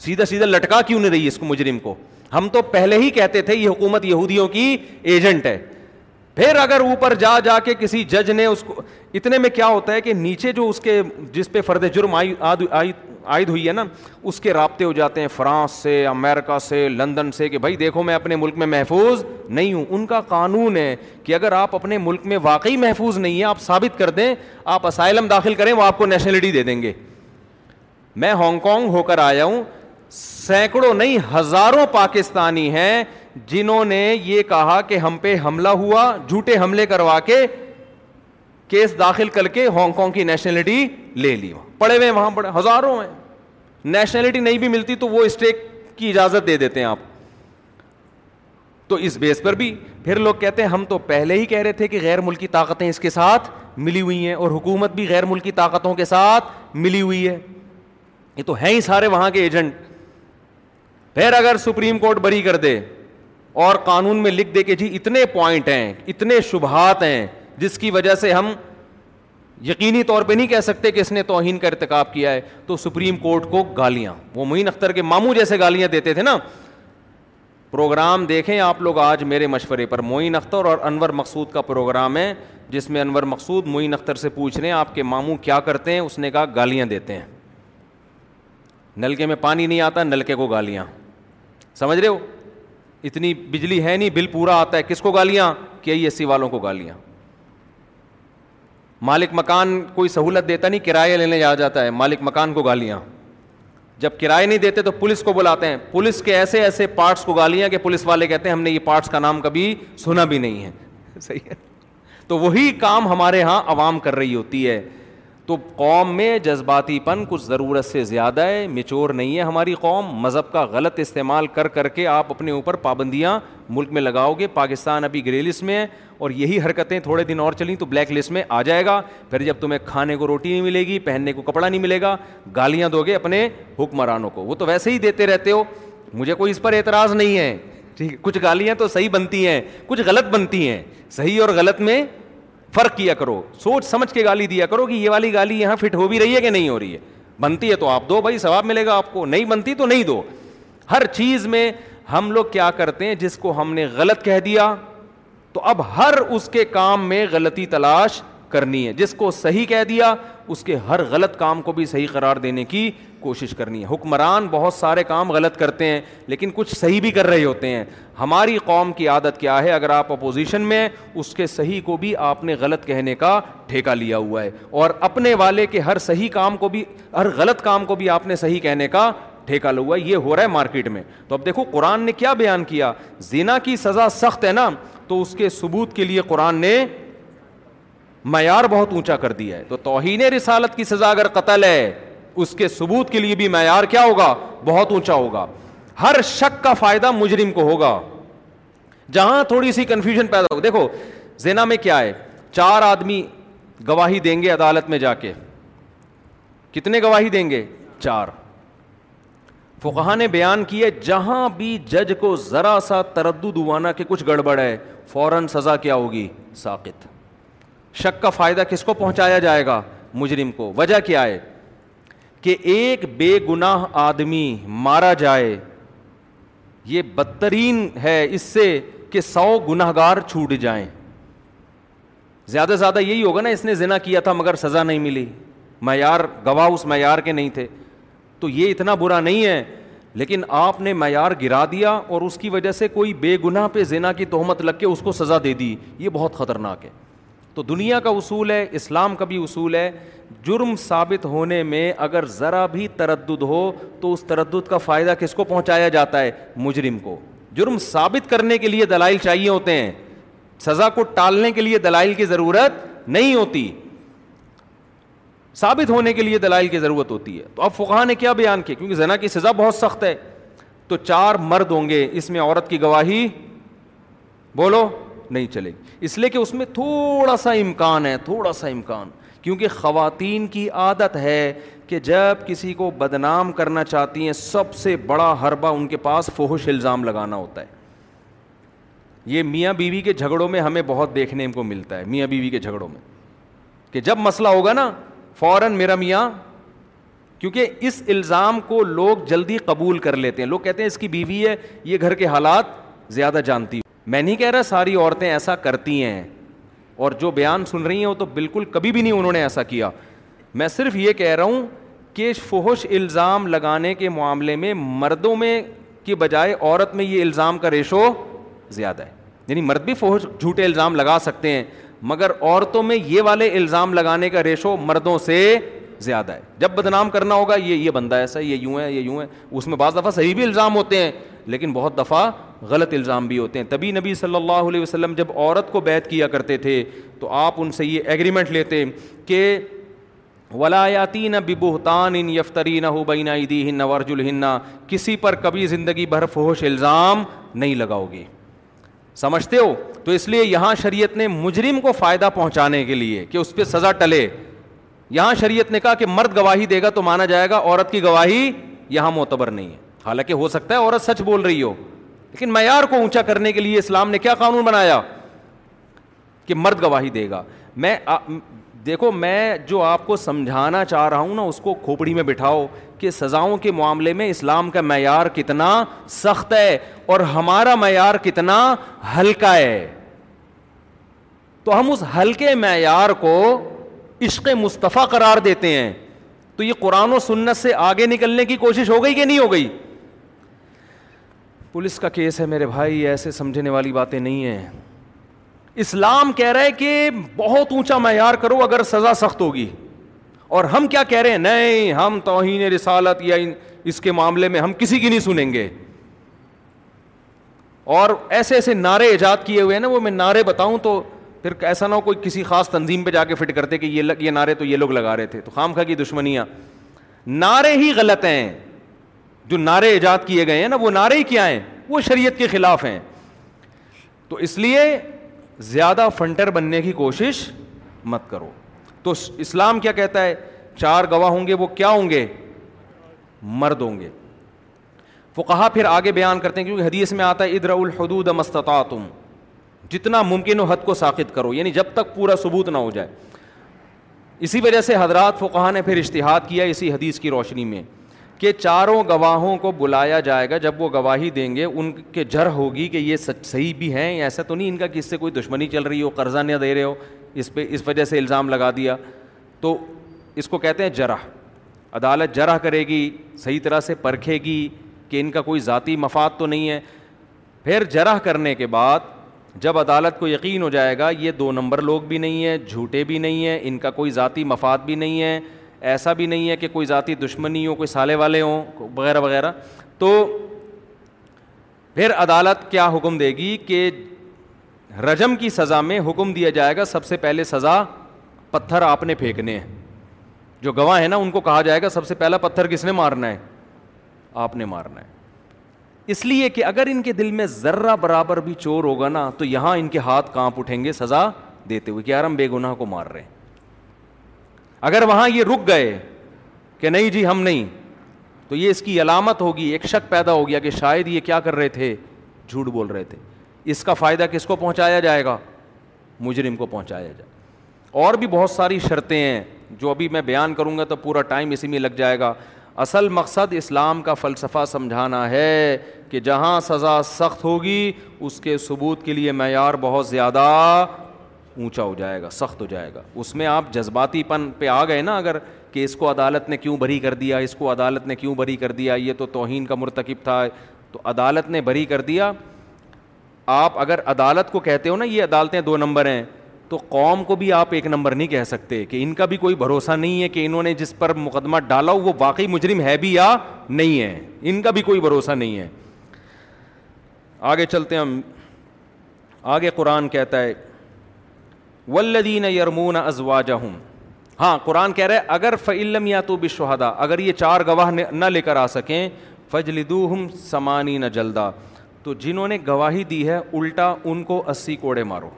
C: سیدھا سیدھا لٹکا کیوں نہیں رہی اس کو مجرم کو ہم تو پہلے ہی کہتے تھے یہ حکومت یہودیوں کی ایجنٹ ہے پھر اگر اوپر جا جا کے کسی جج نے اس کو اتنے میں کیا ہوتا ہے کہ نیچے جو اس کے جس پہ فرد جرم عائد ہوئی ہے نا اس کے رابطے ہو جاتے ہیں فرانس سے امریکہ سے لندن سے کہ بھائی دیکھو میں اپنے ملک میں محفوظ نہیں ہوں ان کا قانون ہے کہ اگر آپ اپنے ملک میں واقعی محفوظ نہیں ہیں آپ ثابت کر دیں آپ اسائلم داخل کریں وہ آپ کو نیشنلٹی دے دیں گے میں ہانگ کانگ ہو کر آیا ہوں سینکڑوں نہیں ہزاروں پاکستانی ہیں جنہوں نے یہ کہا کہ ہم پہ حملہ ہوا جھوٹے حملے کروا کے کیس داخل کر کے ہانگ کانگ کی نیشنلٹی لے لی پڑے ہوئے وہاں پڑے ہزاروں ہیں نیشنلٹی نہیں بھی ملتی تو وہ اسٹیک کی اجازت دے دیتے ہیں آپ تو اس بیس پر بھی پھر لوگ کہتے ہیں ہم تو پہلے ہی کہہ رہے تھے کہ غیر ملکی طاقتیں اس کے ساتھ ملی ہوئی ہیں اور حکومت بھی غیر ملکی طاقتوں کے ساتھ ملی ہوئی ہے یہ تو ہیں ہی سارے وہاں کے ایجنٹ پھر اگر سپریم کورٹ بری کر دے اور قانون میں لکھ دے کے جی اتنے پوائنٹ ہیں اتنے شبہات ہیں جس کی وجہ سے ہم یقینی طور پہ نہیں کہہ سکتے کہ اس نے توہین کا ارتکاب کیا ہے تو سپریم کورٹ کو گالیاں وہ معین اختر کے ماموں جیسے گالیاں دیتے تھے نا پروگرام دیکھیں آپ لوگ آج میرے مشورے پر معین اختر اور انور مقصود کا پروگرام ہے جس میں انور مقصود معین اختر سے پوچھ رہے ہیں آپ کے ماموں کیا کرتے ہیں اس نے کہا گالیاں دیتے ہیں نل کے میں پانی نہیں آتا نل کے کو گالیاں سمجھ رہے ہو اتنی بجلی ہے نہیں بل پورا آتا ہے کس کو گالیاں کے ایس سی والوں کو گالیاں مالک مکان کوئی سہولت دیتا نہیں کرایہ لینے آ جاتا ہے مالک مکان کو گالیاں جب کرایہ نہیں دیتے تو پولیس کو بلاتے ہیں پولیس کے ایسے ایسے پارٹس کو گالیاں کہ پولیس والے کہتے ہیں ہم نے یہ پارٹس کا نام کبھی سنا بھی نہیں ہے صحیح ہے تو وہی کام ہمارے ہاں عوام کر رہی ہوتی ہے تو قوم میں جذباتی پن کچھ ضرورت سے زیادہ ہے مچور نہیں ہے ہماری قوم مذہب کا غلط استعمال کر کر کے آپ اپنے اوپر پابندیاں ملک میں لگاؤ گے پاکستان ابھی گرے لسٹ میں ہے اور یہی حرکتیں تھوڑے دن اور چلیں تو بلیک لسٹ میں آ جائے گا پھر جب تمہیں کھانے کو روٹی نہیں ملے گی پہننے کو کپڑا نہیں ملے گا گالیاں دو گے اپنے حکمرانوں کو وہ تو ویسے ہی دیتے رہتے ہو مجھے کوئی اس پر اعتراض نہیں ہے ٹھیک ہے کچھ گالیاں تو صحیح بنتی ہیں کچھ غلط بنتی ہیں صحیح اور غلط میں فرق کیا کرو سوچ سمجھ کے گالی دیا کرو کہ یہ والی گالی یہاں فٹ ہو بھی رہی ہے کہ نہیں ہو رہی ہے بنتی ہے تو آپ دو بھائی ثواب ملے گا آپ کو نہیں بنتی تو نہیں دو ہر چیز میں ہم لوگ کیا کرتے ہیں جس کو ہم نے غلط کہہ دیا تو اب ہر اس کے کام میں غلطی تلاش کرنی ہے جس کو صحیح کہہ دیا اس کے ہر غلط کام کو بھی صحیح قرار دینے کی کوشش کرنی ہے حکمران بہت سارے کام غلط کرتے ہیں لیکن کچھ صحیح بھی کر رہے ہوتے ہیں ہماری قوم کی عادت کیا ہے اگر آپ اپوزیشن میں اس کے صحیح کو بھی آپ نے غلط کہنے کا ٹھیکہ لیا ہوا ہے اور اپنے والے کے ہر صحیح کام کو بھی ہر غلط کام کو بھی آپ نے صحیح کہنے کا ٹھیکہ لوا ہے یہ ہو رہا ہے مارکیٹ میں تو اب دیکھو قرآن نے کیا بیان کیا زینا کی سزا سخت ہے نا تو اس کے ثبوت کے لیے قرآن نے معیار بہت اونچا کر دیا ہے تو توہین رسالت کی سزا اگر قتل ہے اس کے ثبوت کے لیے بھی معیار کیا ہوگا بہت اونچا ہوگا ہر شک کا فائدہ مجرم کو ہوگا جہاں تھوڑی سی کنفیوژن پیدا ہو دیکھو زینا میں کیا ہے چار آدمی گواہی دیں گے عدالت میں جا کے کتنے گواہی دیں گے چار فقہ نے بیان کیا جہاں بھی جج کو ذرا سا تردد ہوانا کہ کچھ گڑبڑ ہے فوراً سزا کیا ہوگی ساقت شک کا فائدہ کس کو پہنچایا جائے گا مجرم کو وجہ کیا ہے کہ ایک بے گناہ آدمی مارا جائے یہ بدترین ہے اس سے کہ سو گناہ گار چھوٹ جائیں زیادہ زیادہ یہی ہوگا نا اس نے زنا کیا تھا مگر سزا نہیں ملی معیار گواہ اس معیار کے نہیں تھے تو یہ اتنا برا نہیں ہے لیکن آپ نے معیار گرا دیا اور اس کی وجہ سے کوئی بے گناہ پہ زینا کی تہمت لگ کے اس کو سزا دے دی یہ بہت خطرناک ہے تو دنیا کا اصول ہے اسلام کا بھی اصول ہے جرم ثابت ہونے میں اگر ذرا بھی تردد ہو تو اس تردد کا فائدہ کس کو پہنچایا جاتا ہے مجرم کو جرم ثابت کرنے کے لیے دلائل چاہیے ہوتے ہیں سزا کو ٹالنے کے لیے دلائل کی ضرورت نہیں ہوتی ثابت ہونے کے لیے دلائل کی ضرورت ہوتی ہے تو اب فقہ نے کیا بیان کیا کیونکہ زنا کی سزا بہت سخت ہے تو چار مرد ہوں گے اس میں عورت کی گواہی بولو نہیں چلے گی اس لیے کہ اس میں تھوڑا سا امکان ہے تھوڑا سا امکان کیونکہ خواتین کی عادت ہے کہ جب کسی کو بدنام کرنا چاہتی ہیں سب سے بڑا حربہ ان کے پاس فوہش الزام لگانا ہوتا ہے یہ میاں بیوی کے جھگڑوں میں ہمیں بہت دیکھنے کو ملتا ہے میاں بیوی کے جھگڑوں میں کہ جب مسئلہ ہوگا نا فوراً میرا میاں کیونکہ اس الزام کو لوگ جلدی قبول کر لیتے ہیں لوگ کہتے ہیں اس کی بیوی ہے یہ گھر کے حالات زیادہ جانتی میں نہیں کہہ رہا ساری عورتیں ایسا کرتی ہیں اور جو بیان سن رہی ہیں وہ تو بالکل کبھی بھی نہیں انہوں نے ایسا کیا میں صرف یہ کہہ رہا ہوں کہ فحش الزام لگانے کے معاملے میں مردوں میں کی بجائے عورت میں یہ الزام کا ریشو زیادہ ہے یعنی مرد بھی فوہش جھوٹے الزام لگا سکتے ہیں مگر عورتوں میں یہ والے الزام لگانے کا ریشو مردوں سے زیادہ ہے جب بدنام کرنا ہوگا یہ یہ بندہ ایسا ہے یہ یوں ہے یہ یوں ہے اس میں بعض دفعہ صحیح بھی الزام ہوتے ہیں لیکن بہت دفعہ غلط الزام بھی ہوتے ہیں تبھی نبی صلی اللہ علیہ وسلم جب عورت کو بیت کیا کرتے تھے تو آپ ان سے یہ ایگریمنٹ لیتے کہ ولایاتی نہ ببہتان ان یفتری نہ ہو بینا دی ہن نہ ورج کسی پر کبھی زندگی بھر فوش الزام نہیں لگاؤ گے سمجھتے ہو تو اس لیے یہاں شریعت نے مجرم کو فائدہ پہنچانے کے لیے کہ اس پہ سزا ٹلے یہاں شریعت نے کہا کہ مرد گواہی دے گا تو مانا جائے گا عورت کی گواہی یہاں معتبر نہیں ہے حالانکہ ہو سکتا ہے عورت سچ بول رہی ہو لیکن معیار کو اونچا کرنے کے لیے اسلام نے کیا قانون بنایا کہ مرد گواہی دے گا میں دیکھو میں جو آپ کو سمجھانا چاہ رہا ہوں نا اس کو کھوپڑی میں بٹھاؤ کہ سزاؤں کے معاملے میں اسلام کا معیار کتنا سخت ہے اور ہمارا معیار کتنا ہلکا ہے تو ہم اس ہلکے معیار کو عشق مصطفیٰ قرار دیتے ہیں تو یہ قرآن و سنت سے آگے نکلنے کی کوشش ہو گئی کہ نہیں ہو گئی پولیس کا کیس ہے میرے بھائی ایسے سمجھنے والی باتیں نہیں ہیں اسلام کہہ رہے کہ بہت اونچا معیار کرو اگر سزا سخت ہوگی اور ہم کیا کہہ رہے ہیں نہیں ہم توہین رسالت یا اس کے معاملے میں ہم کسی کی نہیں سنیں گے اور ایسے ایسے نعرے ایجاد کیے ہوئے ہیں نا وہ میں نعرے بتاؤں تو پھر ایسا نہ ہو کوئی کسی خاص تنظیم پہ جا کے فٹ کرتے کہ یہ نعرے تو یہ لوگ لگا رہے تھے تو خام خاں کی دشمنیاں نعرے ہی غلط ہیں جو نعرے ایجاد کیے گئے ہیں نا وہ نعرے ہی کیا ہیں وہ شریعت کے خلاف ہیں تو اس لیے زیادہ فنٹر بننے کی کوشش مت کرو تو اسلام کیا کہتا ہے چار گواہ ہوں گے وہ کیا ہوں گے مرد ہوں گے کہا پھر آگے بیان کرتے ہیں کیونکہ حدیث میں آتا ہے الحدود مستتا تم جتنا ممکن ہو حد کو ساخت کرو یعنی جب تک پورا ثبوت نہ ہو جائے اسی وجہ سے حضرات فقہ نے پھر اشتہاد کیا اسی حدیث کی روشنی میں کہ چاروں گواہوں کو بلایا جائے گا جب وہ گواہی دیں گے ان کے جر ہوگی کہ یہ سچ صحیح بھی ہیں ایسا تو نہیں ان کا کس سے کوئی دشمنی چل رہی ہو قرضہ نہ دے رہے ہو اس پہ اس وجہ سے الزام لگا دیا تو اس کو کہتے ہیں جرح عدالت جرا کرے گی صحیح طرح سے پرکھے گی کہ ان کا کوئی ذاتی مفاد تو نہیں ہے پھر جرح کرنے کے بعد جب عدالت کو یقین ہو جائے گا یہ دو نمبر لوگ بھی نہیں ہیں جھوٹے بھی نہیں ہیں ان کا کوئی ذاتی مفاد بھی نہیں ہے ایسا بھی نہیں ہے کہ کوئی ذاتی دشمنی ہو کوئی سالے والے ہوں وغیرہ وغیرہ تو پھر عدالت کیا حکم دے گی کہ رجم کی سزا میں حکم دیا جائے گا سب سے پہلے سزا پتھر آپ نے پھینکنے ہیں جو گواہ ہیں نا ان کو کہا جائے گا سب سے پہلا پتھر کس نے مارنا ہے آپ نے مارنا ہے اس لیے کہ اگر ان کے دل میں ذرہ برابر بھی چور ہوگا نا تو یہاں ان کے ہاتھ کانپ اٹھیں گے سزا دیتے ہوئے کہ یار ہم بے گناہ کو مار رہے ہیں اگر وہاں یہ رک گئے کہ نہیں جی ہم نہیں تو یہ اس کی علامت ہوگی ایک شک پیدا ہو گیا کہ شاید یہ کیا کر رہے تھے جھوٹ بول رہے تھے اس کا فائدہ کس کو پہنچایا جائے گا مجرم کو پہنچایا جائے اور بھی بہت ساری شرطیں ہیں جو ابھی میں بیان کروں گا تو پورا ٹائم اسی میں لگ جائے گا اصل مقصد اسلام کا فلسفہ سمجھانا ہے کہ جہاں سزا سخت ہوگی اس کے ثبوت کے لیے معیار بہت زیادہ اونچا ہو جائے گا سخت ہو جائے گا اس میں آپ جذباتی پن پہ آ گئے نا اگر کہ اس کو عدالت نے کیوں بری کر دیا اس کو عدالت نے کیوں بری کر دیا یہ تو توہین کا مرتکب تھا تو عدالت نے بری کر دیا آپ اگر عدالت کو کہتے ہو نا یہ عدالتیں دو نمبر ہیں تو قوم کو بھی آپ ایک نمبر نہیں کہہ سکتے کہ ان کا بھی کوئی بھروسہ نہیں ہے کہ انہوں نے جس پر مقدمہ ڈالا ہو وہ واقعی مجرم ہے بھی یا نہیں ہے ان کا بھی کوئی بھروسہ نہیں ہے آگے چلتے ہیں ہم آگے قرآن کہتا ہے ولدین ازوا جا ہاں قرآن کہہ رہے اگر فعلم یا تو بشہدا اگر یہ چار گواہ نہ لے کر آ سکیں فج لدو سمانی نہ جلدا تو جنہوں نے گواہی دی ہے الٹا ان کو اسی کوڑے مارو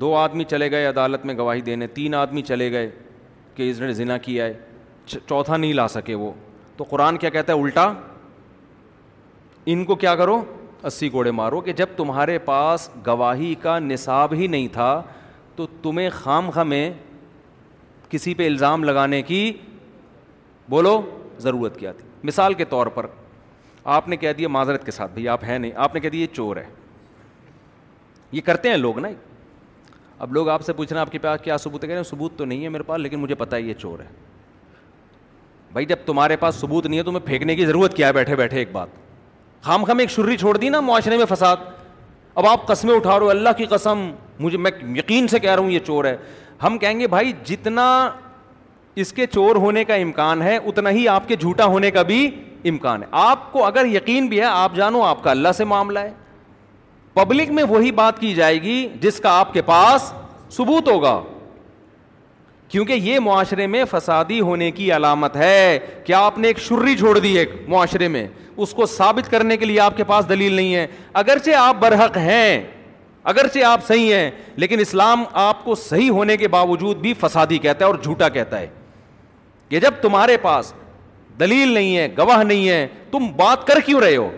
C: دو آدمی چلے گئے عدالت میں گواہی دینے تین آدمی چلے گئے کہ اس نے ذنا کیا ہے چوتھا نہیں لا سکے وہ تو قرآن کیا کہتا ہے الٹا ان کو کیا کرو اسی گوڑے مارو کہ جب تمہارے پاس گواہی کا نصاب ہی نہیں تھا تو تمہیں خام خمیں کسی پہ الزام لگانے کی بولو ضرورت کیا تھی مثال کے طور پر آپ نے کہہ دیا معذرت کے ساتھ بھائی آپ ہیں نہیں آپ نے کہہ دیا یہ چور ہے یہ کرتے ہیں لوگ نا اب لوگ آپ سے پوچھ رہے ہیں آپ کے پاس کیا ثبوت ہے کہہ رہے ہیں ثبوت تو نہیں ہے میرے پاس لیکن مجھے پتا ہے یہ چور ہے بھائی جب تمہارے پاس ثبوت نہیں ہے تو میں پھینکنے کی ضرورت کیا ہے بیٹھے بیٹھے ایک بات خام خام ایک شرری چھوڑ دی نا معاشرے میں فساد اب آپ قسمیں اٹھا رہے ہو اللہ کی قسم مجھے میں یقین سے کہہ رہا ہوں یہ چور ہے ہم کہیں گے بھائی جتنا اس کے چور ہونے کا امکان ہے اتنا ہی آپ کے جھوٹا ہونے کا بھی امکان ہے آپ کو اگر یقین بھی ہے آپ جانو آپ کا اللہ سے معاملہ ہے پبلک میں وہی بات کی جائے گی جس کا آپ کے پاس ثبوت ہوگا کیونکہ یہ معاشرے میں فسادی ہونے کی علامت ہے کیا آپ نے ایک شرری چھوڑ دی ایک معاشرے میں اس کو ثابت کرنے کے لیے آپ کے پاس دلیل نہیں ہے اگرچہ آپ برحق ہیں اگرچہ آپ صحیح ہیں لیکن اسلام آپ کو صحیح ہونے کے باوجود بھی فسادی کہتا ہے اور جھوٹا کہتا ہے کہ جب تمہارے پاس دلیل نہیں ہے گواہ نہیں ہے تم بات کر کیوں رہے ہو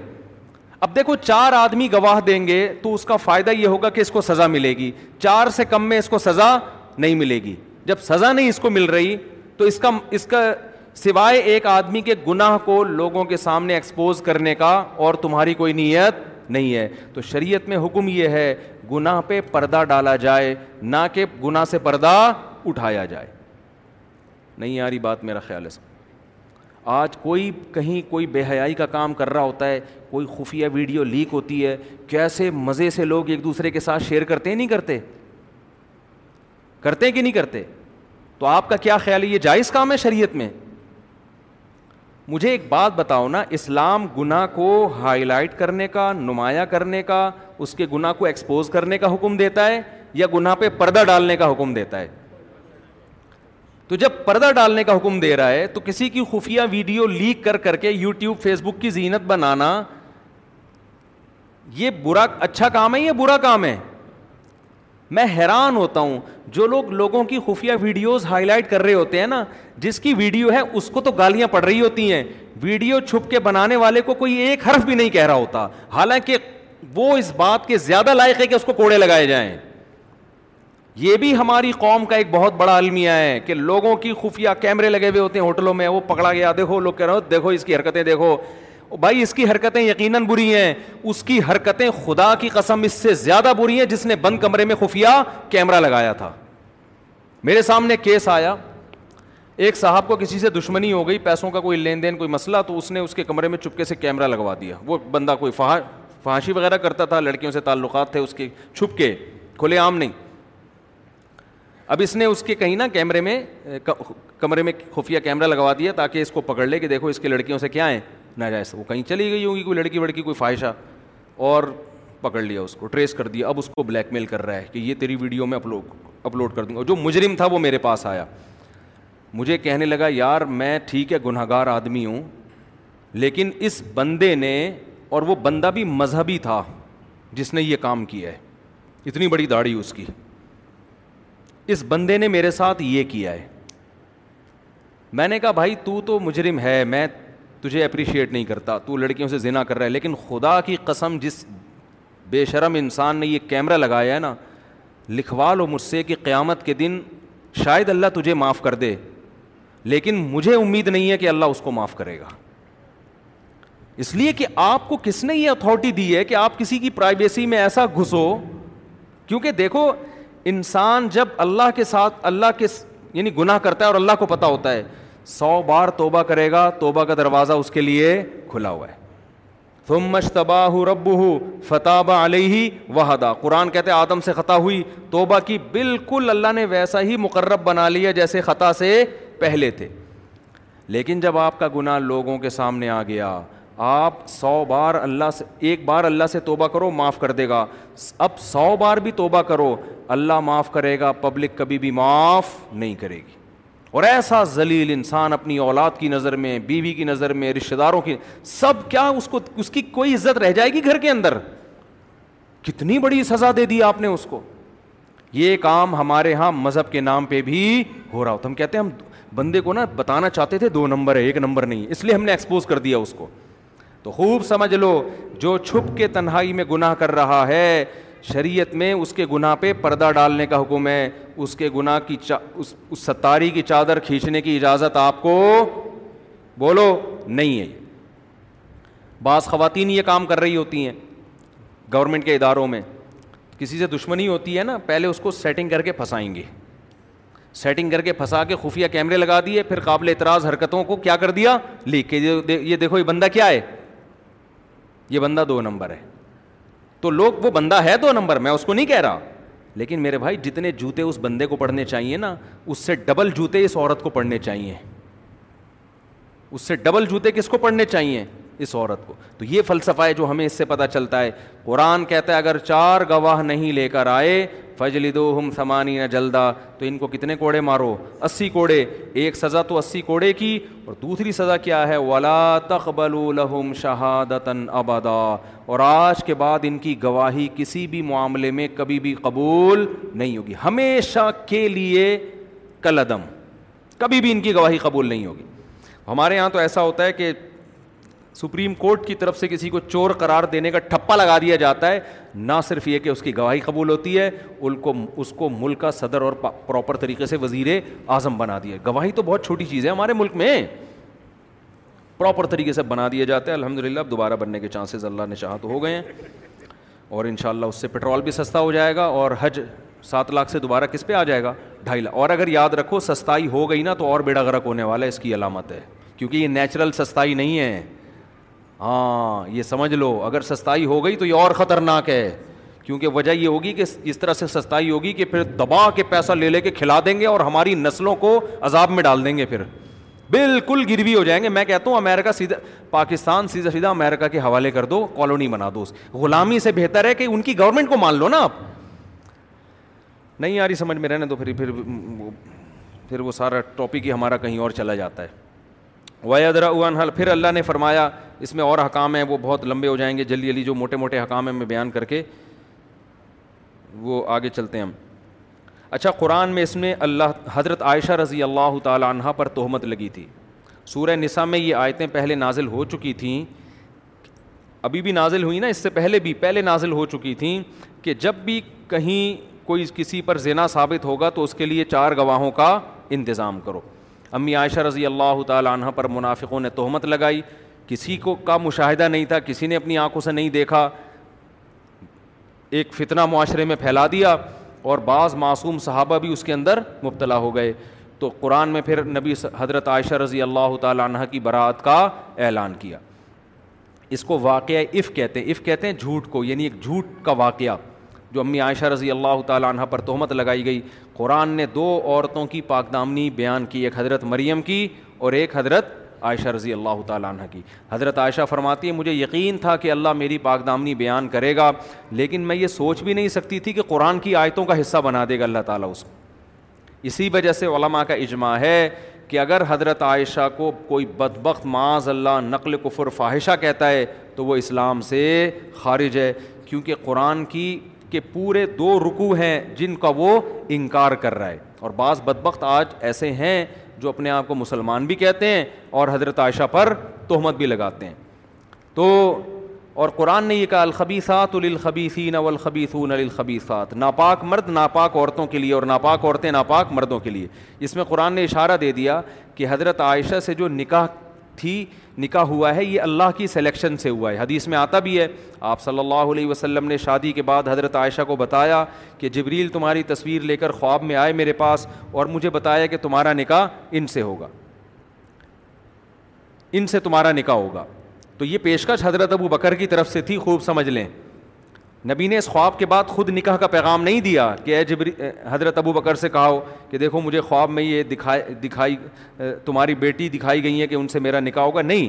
C: اب دیکھو چار آدمی گواہ دیں گے تو اس کا فائدہ یہ ہوگا کہ اس کو سزا ملے گی چار سے کم میں اس کو سزا نہیں ملے گی جب سزا نہیں اس کو مل رہی تو اس کا اس کا سوائے ایک آدمی کے گناہ کو لوگوں کے سامنے ایکسپوز کرنے کا اور تمہاری کوئی نیت نہیں ہے تو شریعت میں حکم یہ ہے گناہ پہ پردہ ڈالا جائے نہ کہ گناہ سے پردہ اٹھایا جائے نہیں یاری بات میرا خیال ہے سب آج کوئی کہیں کوئی بے حیائی کا کام کر رہا ہوتا ہے کوئی خفیہ ویڈیو لیک ہوتی ہے کیسے مزے سے لوگ ایک دوسرے کے ساتھ شیئر کرتے نہیں کرتے کرتے ہیں کہ نہیں کرتے تو آپ کا کیا خیال ہے یہ جائز کام ہے شریعت میں مجھے ایک بات بتاؤ نا اسلام گنا کو ہائی لائٹ کرنے کا نمایاں کرنے کا اس کے گنا کو ایکسپوز کرنے کا حکم دیتا ہے یا گنا پہ پردہ ڈالنے کا حکم دیتا ہے تو جب پردہ ڈالنے کا حکم دے رہا ہے تو کسی کی خفیہ ویڈیو لیک کر کر کے یو ٹیوب فیس بک کی زینت بنانا یہ برا اچھا کام ہے یا برا کام ہے میں حیران ہوتا ہوں جو لوگ لوگوں کی خفیہ ویڈیوز ہائی لائٹ کر رہے ہوتے ہیں نا جس کی ویڈیو ہے اس کو تو گالیاں پڑ رہی ہوتی ہیں ویڈیو چھپ کے بنانے والے کو کوئی ایک حرف بھی نہیں کہہ رہا ہوتا حالانکہ وہ اس بات کے زیادہ لائق ہے کہ اس کو کوڑے لگائے جائیں یہ بھی ہماری قوم کا ایک بہت بڑا المیہ ہے کہ لوگوں کی خفیہ کیمرے لگے ہوئے ہوتے ہیں ہوٹلوں میں وہ پکڑا گیا دیکھو لوگ کہہ رہے ہو دیکھو اس کی حرکتیں دیکھو بھائی اس کی حرکتیں یقیناً بری ہیں اس کی حرکتیں خدا کی قسم اس سے زیادہ بری ہیں جس نے بند کمرے میں خفیہ کیمرہ لگایا تھا میرے سامنے کیس آیا ایک صاحب کو کسی سے دشمنی ہو گئی پیسوں کا کوئی لین دین کوئی مسئلہ تو اس نے اس کے کمرے میں چپکے سے کیمرہ لگوا دیا وہ بندہ کوئی فہا فحاشی وغیرہ کرتا تھا لڑکیوں سے تعلقات تھے اس کے چھپ کے کھلے عام نہیں اب اس نے اس کے کہیں نہ کیمرے میں کمرے میں خفیہ کیمرہ لگوا دیا تاکہ اس کو پکڑ لے کہ دیکھو اس کے لڑکیوں سے کیا ہیں ناجائز وہ کہیں چلی گئی ہوگی کوئی لڑکی وڑکی کوئی فائشہ اور پکڑ لیا اس کو ٹریس کر دیا اب اس کو بلیک میل کر رہا ہے کہ یہ تیری ویڈیو میں اپلوڈ اپلوڈ کر دوں گا جو مجرم تھا وہ میرے پاس آیا مجھے کہنے لگا یار میں ٹھیک ہے گناہ گار آدمی ہوں لیکن اس بندے نے اور وہ بندہ بھی مذہبی تھا جس نے یہ کام کیا ہے اتنی بڑی داڑھی اس کی اس بندے نے میرے ساتھ یہ کیا ہے میں نے کہا بھائی تو تو مجرم ہے میں تجھے اپریشیٹ نہیں کرتا تو لڑکیوں سے زنا کر رہا ہے لیکن خدا کی قسم جس بے شرم انسان نے یہ کیمرہ لگایا ہے نا لکھوا لو مجھ سے کہ قیامت کے دن شاید اللہ تجھے معاف کر دے لیکن مجھے امید نہیں ہے کہ اللہ اس کو معاف کرے گا اس لیے کہ آپ کو کس نے یہ اتھارٹی دی ہے کہ آپ کسی کی پرائیویسی میں ایسا گھسو کیونکہ دیکھو انسان جب اللہ کے ساتھ اللہ کے یعنی گناہ کرتا ہے اور اللہ کو پتا ہوتا ہے سو بار توبہ کرے گا توبہ کا دروازہ اس کے لیے کھلا ہوا ہے تم مشتبہ ہو رب ہو فتح بہ علیہ وحدا قرآن کہتے آدم سے خطا ہوئی توبہ کی بالکل اللہ نے ویسا ہی مقرب بنا لیا جیسے خطا سے پہلے تھے لیکن جب آپ کا گناہ لوگوں کے سامنے آ گیا آپ سو بار اللہ سے ایک بار اللہ سے توبہ کرو معاف کر دے گا اب سو بار بھی توبہ کرو اللہ معاف کرے گا پبلک کبھی بھی معاف نہیں کرے گی اور ایسا ذلیل انسان اپنی اولاد کی نظر میں بیوی کی نظر میں رشتہ داروں کی سب کیا اس کو اس کی کوئی عزت رہ جائے گی گھر کے اندر کتنی بڑی سزا دے دی آپ نے اس کو یہ کام ہمارے یہاں مذہب کے نام پہ بھی ہو رہا ہوتا ہم کہتے ہیں ہم بندے کو نا بتانا چاہتے تھے دو نمبر ہے ایک نمبر نہیں اس لیے ہم نے ایکسپوز کر دیا اس کو تو خوب سمجھ لو جو چھپ کے تنہائی میں گناہ کر رہا ہے شریعت میں اس کے گناہ پہ پردہ ڈالنے کا حکم ہے اس کے گناہ کی چا اس ستاری کی چادر کھینچنے کی اجازت آپ کو بولو نہیں ہے بعض خواتین یہ کام کر رہی ہوتی ہیں گورنمنٹ کے اداروں میں کسی سے دشمنی ہوتی ہے نا پہلے اس کو سیٹنگ کر کے پھنسائیں گے سیٹنگ کر کے پھنسا کے خفیہ کیمرے لگا دیے پھر قابل اعتراض حرکتوں کو کیا کر دیا لکھ کے یہ دیکھو یہ بندہ کیا ہے یہ بندہ دو نمبر ہے تو لوگ وہ بندہ ہے دو نمبر میں اس کو نہیں کہہ رہا لیکن میرے بھائی جتنے جوتے اس بندے کو پڑھنے چاہیے نا اس سے ڈبل جوتے اس عورت کو پڑھنے چاہیے اس سے ڈبل جوتے کس کو پڑھنے چاہیے اس عورت کو تو یہ فلسفہ ہے جو ہمیں اس سے پتہ چلتا ہے قرآن کہتا ہے اگر چار گواہ نہیں لے کر آئے فجل دو ہم سمانی نہ جلدا تو ان کو کتنے کوڑے مارو اسی کوڑے ایک سزا تو اسی کوڑے کی اور دوسری سزا کیا ہے ولا تخبل شہادتن ابادا اور آج کے بعد ان کی گواہی کسی بھی معاملے میں کبھی بھی قبول نہیں ہوگی ہمیشہ کے لیے کلدم کبھی بھی ان کی گواہی قبول نہیں ہوگی ہمارے یہاں تو ایسا ہوتا ہے کہ سپریم کورٹ کی طرف سے کسی کو چور قرار دینے کا ٹھپا لگا دیا جاتا ہے نہ صرف یہ کہ اس کی گواہی قبول ہوتی ہے ان کو اس کو ملک کا صدر اور پراپر طریقے سے وزیر اعظم بنا دیا گواہی تو بہت چھوٹی چیز ہے ہمارے ملک میں پراپر طریقے سے بنا دیا جاتا ہے الحمد للہ اب دوبارہ بننے کے چانسز اللہ نے چاہا تو ہو گئے ہیں اور ان شاء اللہ اس سے پٹرول بھی سستا ہو جائے گا اور حج سات لاکھ سے دوبارہ کس پہ آ جائے گا ڈھائی لاکھ اور اگر یاد رکھو سستائی ہو گئی نا تو اور بیڑا گرک ہونے والا ہے اس کی علامت ہے کیونکہ یہ نیچرل سستائی نہیں ہے ہاں یہ سمجھ لو اگر سستا ہو گئی تو یہ اور خطرناک ہے کیونکہ وجہ یہ ہوگی کہ اس طرح سے سستائی ہوگی کہ پھر دبا کے پیسہ لے لے کے کھلا دیں گے اور ہماری نسلوں کو عذاب میں ڈال دیں گے پھر بالکل گروی ہو جائیں گے میں کہتا ہوں امیرکا سیدھا پاکستان سیدھا سیدھا امریکہ کے حوالے کر دو کالونی بنا دو غلامی سے بہتر ہے کہ ان کی گورنمنٹ کو مان لو نا آپ نہیں آ رہی سمجھ میں رہنا تو پھر پھر پھر وہ سارا ٹاپک ہی ہمارا کہیں اور چلا جاتا ہے و حل پھر اللہ نے فرمایا اس میں اور حکام ہیں وہ بہت لمبے ہو جائیں گے جلدی جلدی جو موٹے موٹے حکام ہیں میں بیان کر کے وہ آگے چلتے ہیں ہم اچھا قرآن میں اس میں اللہ حضرت عائشہ رضی اللہ تعالیٰ عنہ پر تہمت لگی تھی سورہ نسا میں یہ آیتیں پہلے نازل ہو چکی تھیں ابھی بھی نازل ہوئی نا اس سے پہلے بھی پہلے نازل ہو چکی تھیں کہ جب بھی کہیں کوئی کسی پر زنا ثابت ہوگا تو اس کے لیے چار گواہوں کا انتظام کرو امی عائشہ رضی اللہ تعالیٰ عنہ پر منافقوں نے تہمت لگائی کسی کو کا مشاہدہ نہیں تھا کسی نے اپنی آنکھوں سے نہیں دیکھا ایک فتنہ معاشرے میں پھیلا دیا اور بعض معصوم صحابہ بھی اس کے اندر مبتلا ہو گئے تو قرآن میں پھر نبی حضرت عائشہ رضی اللہ تعالیٰ عنہ کی برات کا اعلان کیا اس کو واقعہ عف کہتے ہیں عف کہتے ہیں جھوٹ کو یعنی ایک جھوٹ کا واقعہ جو امی عائشہ رضی اللہ تعالیٰ عنہ پر تہمت لگائی گئی قرآن نے دو عورتوں کی پاکدامنی بیان کی ایک حضرت مریم کی اور ایک حضرت عائشہ رضی اللہ تعالیٰ عنہ کی حضرت عائشہ فرماتی ہے مجھے یقین تھا کہ اللہ میری پاکدامنی بیان کرے گا لیکن میں یہ سوچ بھی نہیں سکتی تھی کہ قرآن کی آیتوں کا حصہ بنا دے گا اللہ تعالیٰ اس کو اسی وجہ سے علماء کا اجماع ہے کہ اگر حضرت عائشہ کو کوئی بدبخت معاذ اللہ نقل کفر فاحشہ کہتا ہے تو وہ اسلام سے خارج ہے کیونکہ قرآن کی کہ پورے دو رکو ہیں جن کا وہ انکار کر رہا ہے اور بعض بدبخت آج ایسے ہیں جو اپنے آپ کو مسلمان بھی کہتے ہیں اور حضرت عائشہ پر تہمت بھی لگاتے ہیں تو اور قرآن نے یہ کہا الخبیسات الخبی سی نولخبیس الخبیسات ناپاک مرد ناپاک عورتوں کے لیے اور ناپاک عورتیں ناپاک مردوں کے لیے اس میں قرآن نے اشارہ دے دیا کہ حضرت عائشہ سے جو نکاح تھی نکاح ہوا ہے یہ اللہ کی سلیکشن سے ہوا ہے حدیث میں آتا بھی ہے آپ صلی اللہ علیہ وسلم نے شادی کے بعد حضرت عائشہ کو بتایا کہ جبریل تمہاری تصویر لے کر خواب میں آئے میرے پاس اور مجھے بتایا کہ تمہارا نکاح ان سے ہوگا ان سے تمہارا نکاح ہوگا تو یہ پیشکش حضرت ابو بکر کی طرف سے تھی خوب سمجھ لیں نبی نے اس خواب کے بعد خود نکاح کا پیغام نہیں دیا کہ اے جبری حضرت ابو بکر سے کہاؤ کہ دیکھو مجھے خواب میں یہ دکھائی دکھائی تمہاری بیٹی دکھائی گئی ہیں کہ ان سے میرا نکاح ہوگا نہیں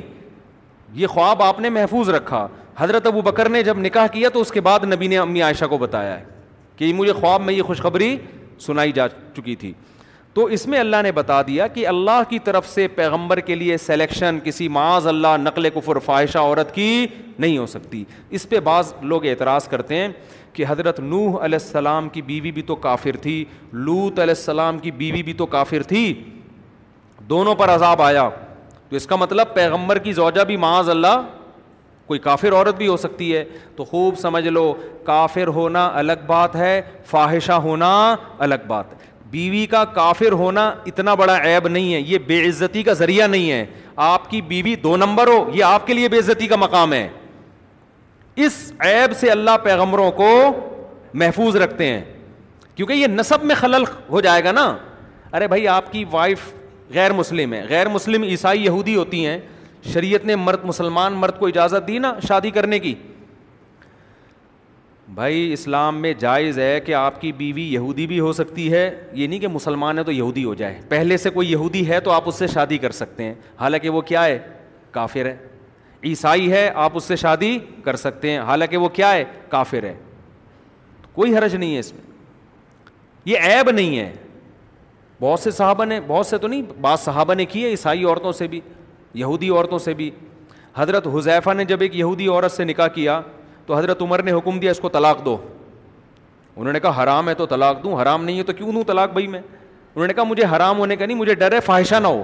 C: یہ خواب آپ نے محفوظ رکھا حضرت ابو بکر نے جب نکاح کیا تو اس کے بعد نبی نے امی عائشہ کو بتایا کہ مجھے خواب میں یہ خوشخبری سنائی جا چکی تھی تو اس میں اللہ نے بتا دیا کہ اللہ کی طرف سے پیغمبر کے لیے سلیکشن کسی معاذ اللہ نقل کفر فائشہ عورت کی نہیں ہو سکتی اس پہ بعض لوگ اعتراض کرتے ہیں کہ حضرت نوح علیہ السلام کی بیوی بھی تو کافر تھی لوت علیہ السلام کی بیوی بھی تو کافر تھی دونوں پر عذاب آیا تو اس کا مطلب پیغمبر کی زوجہ بھی معاذ اللہ کوئی کافر عورت بھی ہو سکتی ہے تو خوب سمجھ لو کافر ہونا الگ بات ہے فاحشہ ہونا الگ بات ہے بیوی کا کافر ہونا اتنا بڑا عیب نہیں ہے یہ بے عزتی کا ذریعہ نہیں ہے آپ کی بیوی دو نمبر ہو یہ آپ کے لیے بے عزتی کا مقام ہے اس عیب سے اللہ پیغمبروں کو محفوظ رکھتے ہیں کیونکہ یہ نصب میں خلل ہو جائے گا نا ارے بھائی آپ کی وائف غیر مسلم ہے غیر مسلم عیسائی یہودی ہوتی ہیں شریعت نے مرد مسلمان مرد کو اجازت دی نا شادی کرنے کی بھائی اسلام میں جائز ہے کہ آپ کی بیوی یہودی بھی ہو سکتی ہے یہ نہیں کہ مسلمان ہے تو یہودی ہو جائے پہلے سے کوئی یہودی ہے تو آپ اس سے شادی کر سکتے ہیں حالانکہ وہ کیا ہے کافر ہے عیسائی ہے آپ اس سے شادی کر سکتے ہیں حالانکہ وہ کیا ہے کافر ہے کوئی حرج نہیں ہے اس میں یہ عیب نہیں ہے بہت سے صحابہ نے بہت سے تو نہیں بعض صحابہ نے کی ہے عیسائی عورتوں سے بھی یہودی عورتوں سے بھی حضرت حذیفہ نے جب ایک یہودی عورت سے نکاح کیا تو حضرت عمر نے حکم دیا اس کو طلاق دو انہوں نے کہا حرام ہے تو طلاق دوں حرام نہیں ہے تو کیوں دوں طلاق بھائی میں انہوں نے کہا مجھے حرام ہونے کا نہیں مجھے ڈر ہے فواہشہ نہ ہو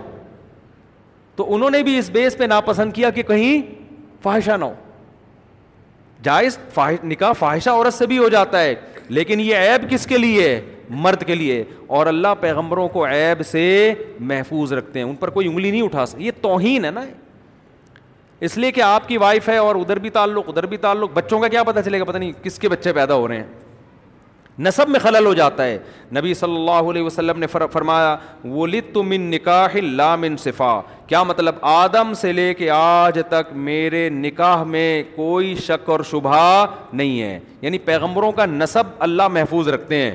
C: تو انہوں نے بھی اس بیس پہ ناپسند کیا کہ کہیں فواہشہ نہ ہو جائز نکاح فواہشہ عورت سے بھی ہو جاتا ہے لیکن یہ عیب کس کے لیے مرد کے لیے اور اللہ پیغمبروں کو عیب سے محفوظ رکھتے ہیں ان پر کوئی انگلی نہیں اٹھا سکتے توہین ہے نا اس لیے کہ آپ کی وائف ہے اور ادھر بھی تعلق ادھر بھی تعلق بچوں کا کیا پتا چلے گا پتا نہیں کس کے بچے پیدا ہو رہے ہیں نصب میں خلل ہو جاتا ہے نبی صلی اللہ علیہ وسلم نے فرمایا وہ من ان نکاح اللہ صفا کیا مطلب آدم سے لے کے آج تک میرے نکاح میں کوئی شک اور شبہ نہیں ہے یعنی پیغمبروں کا نصب اللہ محفوظ رکھتے ہیں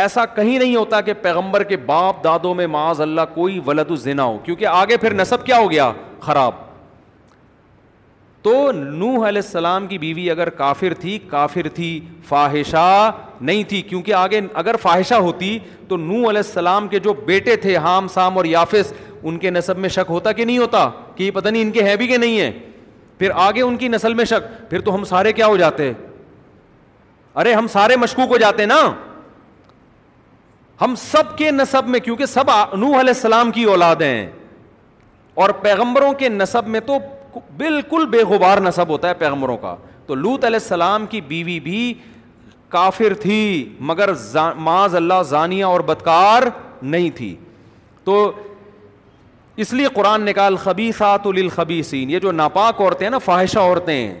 C: ایسا کہیں نہیں ہوتا کہ پیغمبر کے باپ دادوں میں معاذ اللہ کوئی ولد زنا ہو کیونکہ آگے پھر نصب کیا ہو گیا خراب تو نوح علیہ السلام کی بیوی اگر کافر تھی کافر تھی فاہشہ نہیں تھی کیونکہ آگے اگر فاہشہ ہوتی تو نوح علیہ السلام کے جو بیٹے تھے حام سام اور یافس ان کے نصب میں شک ہوتا کہ نہیں ہوتا کہ یہ پتہ نہیں ان کے ہے بھی کہ نہیں ہے پھر آگے ان کی نسل میں شک پھر تو ہم سارے کیا ہو جاتے ارے ہم سارے مشکوک ہو جاتے نا ہم سب کے نصب میں کیونکہ سب نوح علیہ السلام کی اولاد ہیں اور پیغمبروں کے نصب میں تو بالکل بے غبار نصب ہوتا ہے پیغمبروں کا تو لوت علیہ السلام کی بیوی بھی کافر تھی مگر معاذ اللہ ذانیہ اور بدکار نہیں تھی تو اس لیے قرآن نکال خبی خاتُلخبی سین یہ جو ناپاک عورتیں ہیں نا فواہشہ عورتیں ہیں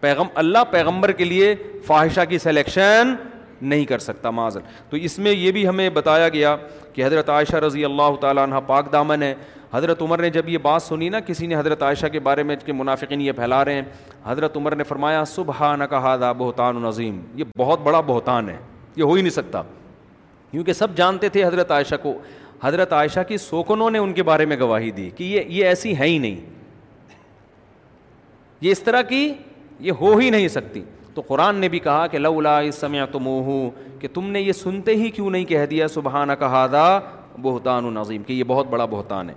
C: پیغم اللہ پیغمبر کے لیے فواہشہ کی سلیکشن نہیں کر سکتا معذر تو اس میں یہ بھی ہمیں بتایا گیا کہ حضرت عائشہ رضی اللہ تعالیٰ عنہ پاک دامن ہے حضرت عمر نے جب یہ بات سنی نا کسی نے حضرت عائشہ کے بارے میں کہ منافقین یہ پھیلا رہے ہیں حضرت عمر نے فرمایا صبح نہ کہا دا بہتان عظیم یہ بہت بڑا بہتان ہے یہ ہو ہی نہیں سکتا کیونکہ سب جانتے تھے حضرت عائشہ کو حضرت عائشہ کی سوکنوں نے ان کے بارے میں گواہی دی کہ یہ ایسی ہے ہی نہیں یہ اس طرح کی یہ ہو ہی نہیں سکتی تو قرآن نے بھی کہا کہ لولا اس تم کہ تم نے یہ سنتے ہی کیوں نہیں کہہ دیا سبحانہ کہا دا بہتان العظیم کہ یہ بہت بڑا بہتان ہے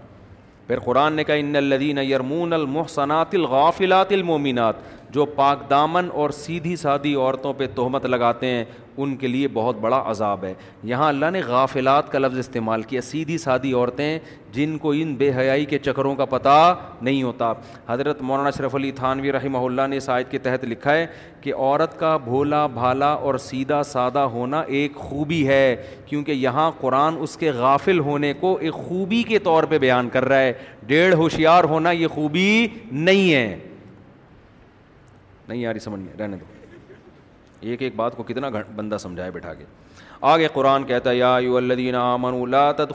C: پھر قرآن نے کہا ان الدین یرمون المحصنات الغافلات المومنات جو پاک دامن اور سیدھی سادھی عورتوں پہ تہمت لگاتے ہیں ان کے لیے بہت بڑا عذاب ہے یہاں اللہ نے غافلات کا لفظ استعمال کیا سیدھی سادھی عورتیں جن کو ان بے حیائی کے چکروں کا پتہ نہیں ہوتا حضرت مولانا اشرف علی تھانوی رحمہ اللہ نے اس آیت کے تحت لکھا ہے کہ عورت کا بھولا بھالا اور سیدھا سادہ ہونا ایک خوبی ہے کیونکہ یہاں قرآن اس کے غافل ہونے کو ایک خوبی کے طور پہ بیان کر رہا ہے ڈیڑھ ہوشیار ہونا یہ خوبی نہیں ہے نہیں یاری میں رہنے دو ایک ایک بات کو کتنا بندہ سمجھائے بٹھا کے آگے قرآن کہتا ہے یا الدین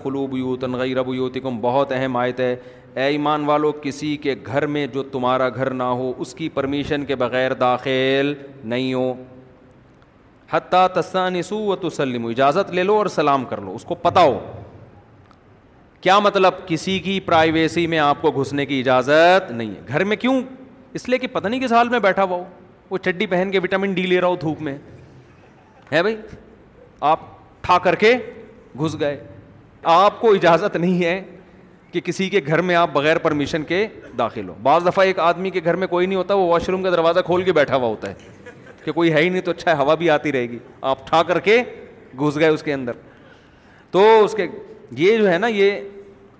C: خلوب یو تنغی رب غیر بیوتکم بہت اہم آیت ہے اے ایمان والو کسی کے گھر میں جو تمہارا گھر نہ ہو اس کی پرمیشن کے بغیر داخل نہیں ہو حتیٰ تسانسو و تسلم اجازت لے لو اور سلام کر لو اس کو پتہ ہو کیا مطلب کسی کی پرائیویسی میں آپ کو گھسنے کی اجازت نہیں ہے گھر میں کیوں اس لیے کہ پتہ نہیں کس حال میں بیٹھا ہوا ہو وہ چڈی پہن کے وٹامن ڈی لے رہا ہو دھوپ میں ہے بھائی آپ ٹھا کر کے گھس گئے آپ کو اجازت نہیں ہے کہ کسی کے گھر میں آپ بغیر پرمیشن کے داخل ہو بعض دفعہ ایک آدمی کے گھر میں کوئی نہیں ہوتا وہ واش روم کا دروازہ کھول کے بیٹھا ہوا ہوتا ہے کہ کوئی ہے ہی نہیں تو اچھا ہوا بھی آتی رہے گی آپ ٹھا کر کے گھس گئے اس کے اندر تو اس کے یہ جو ہے نا یہ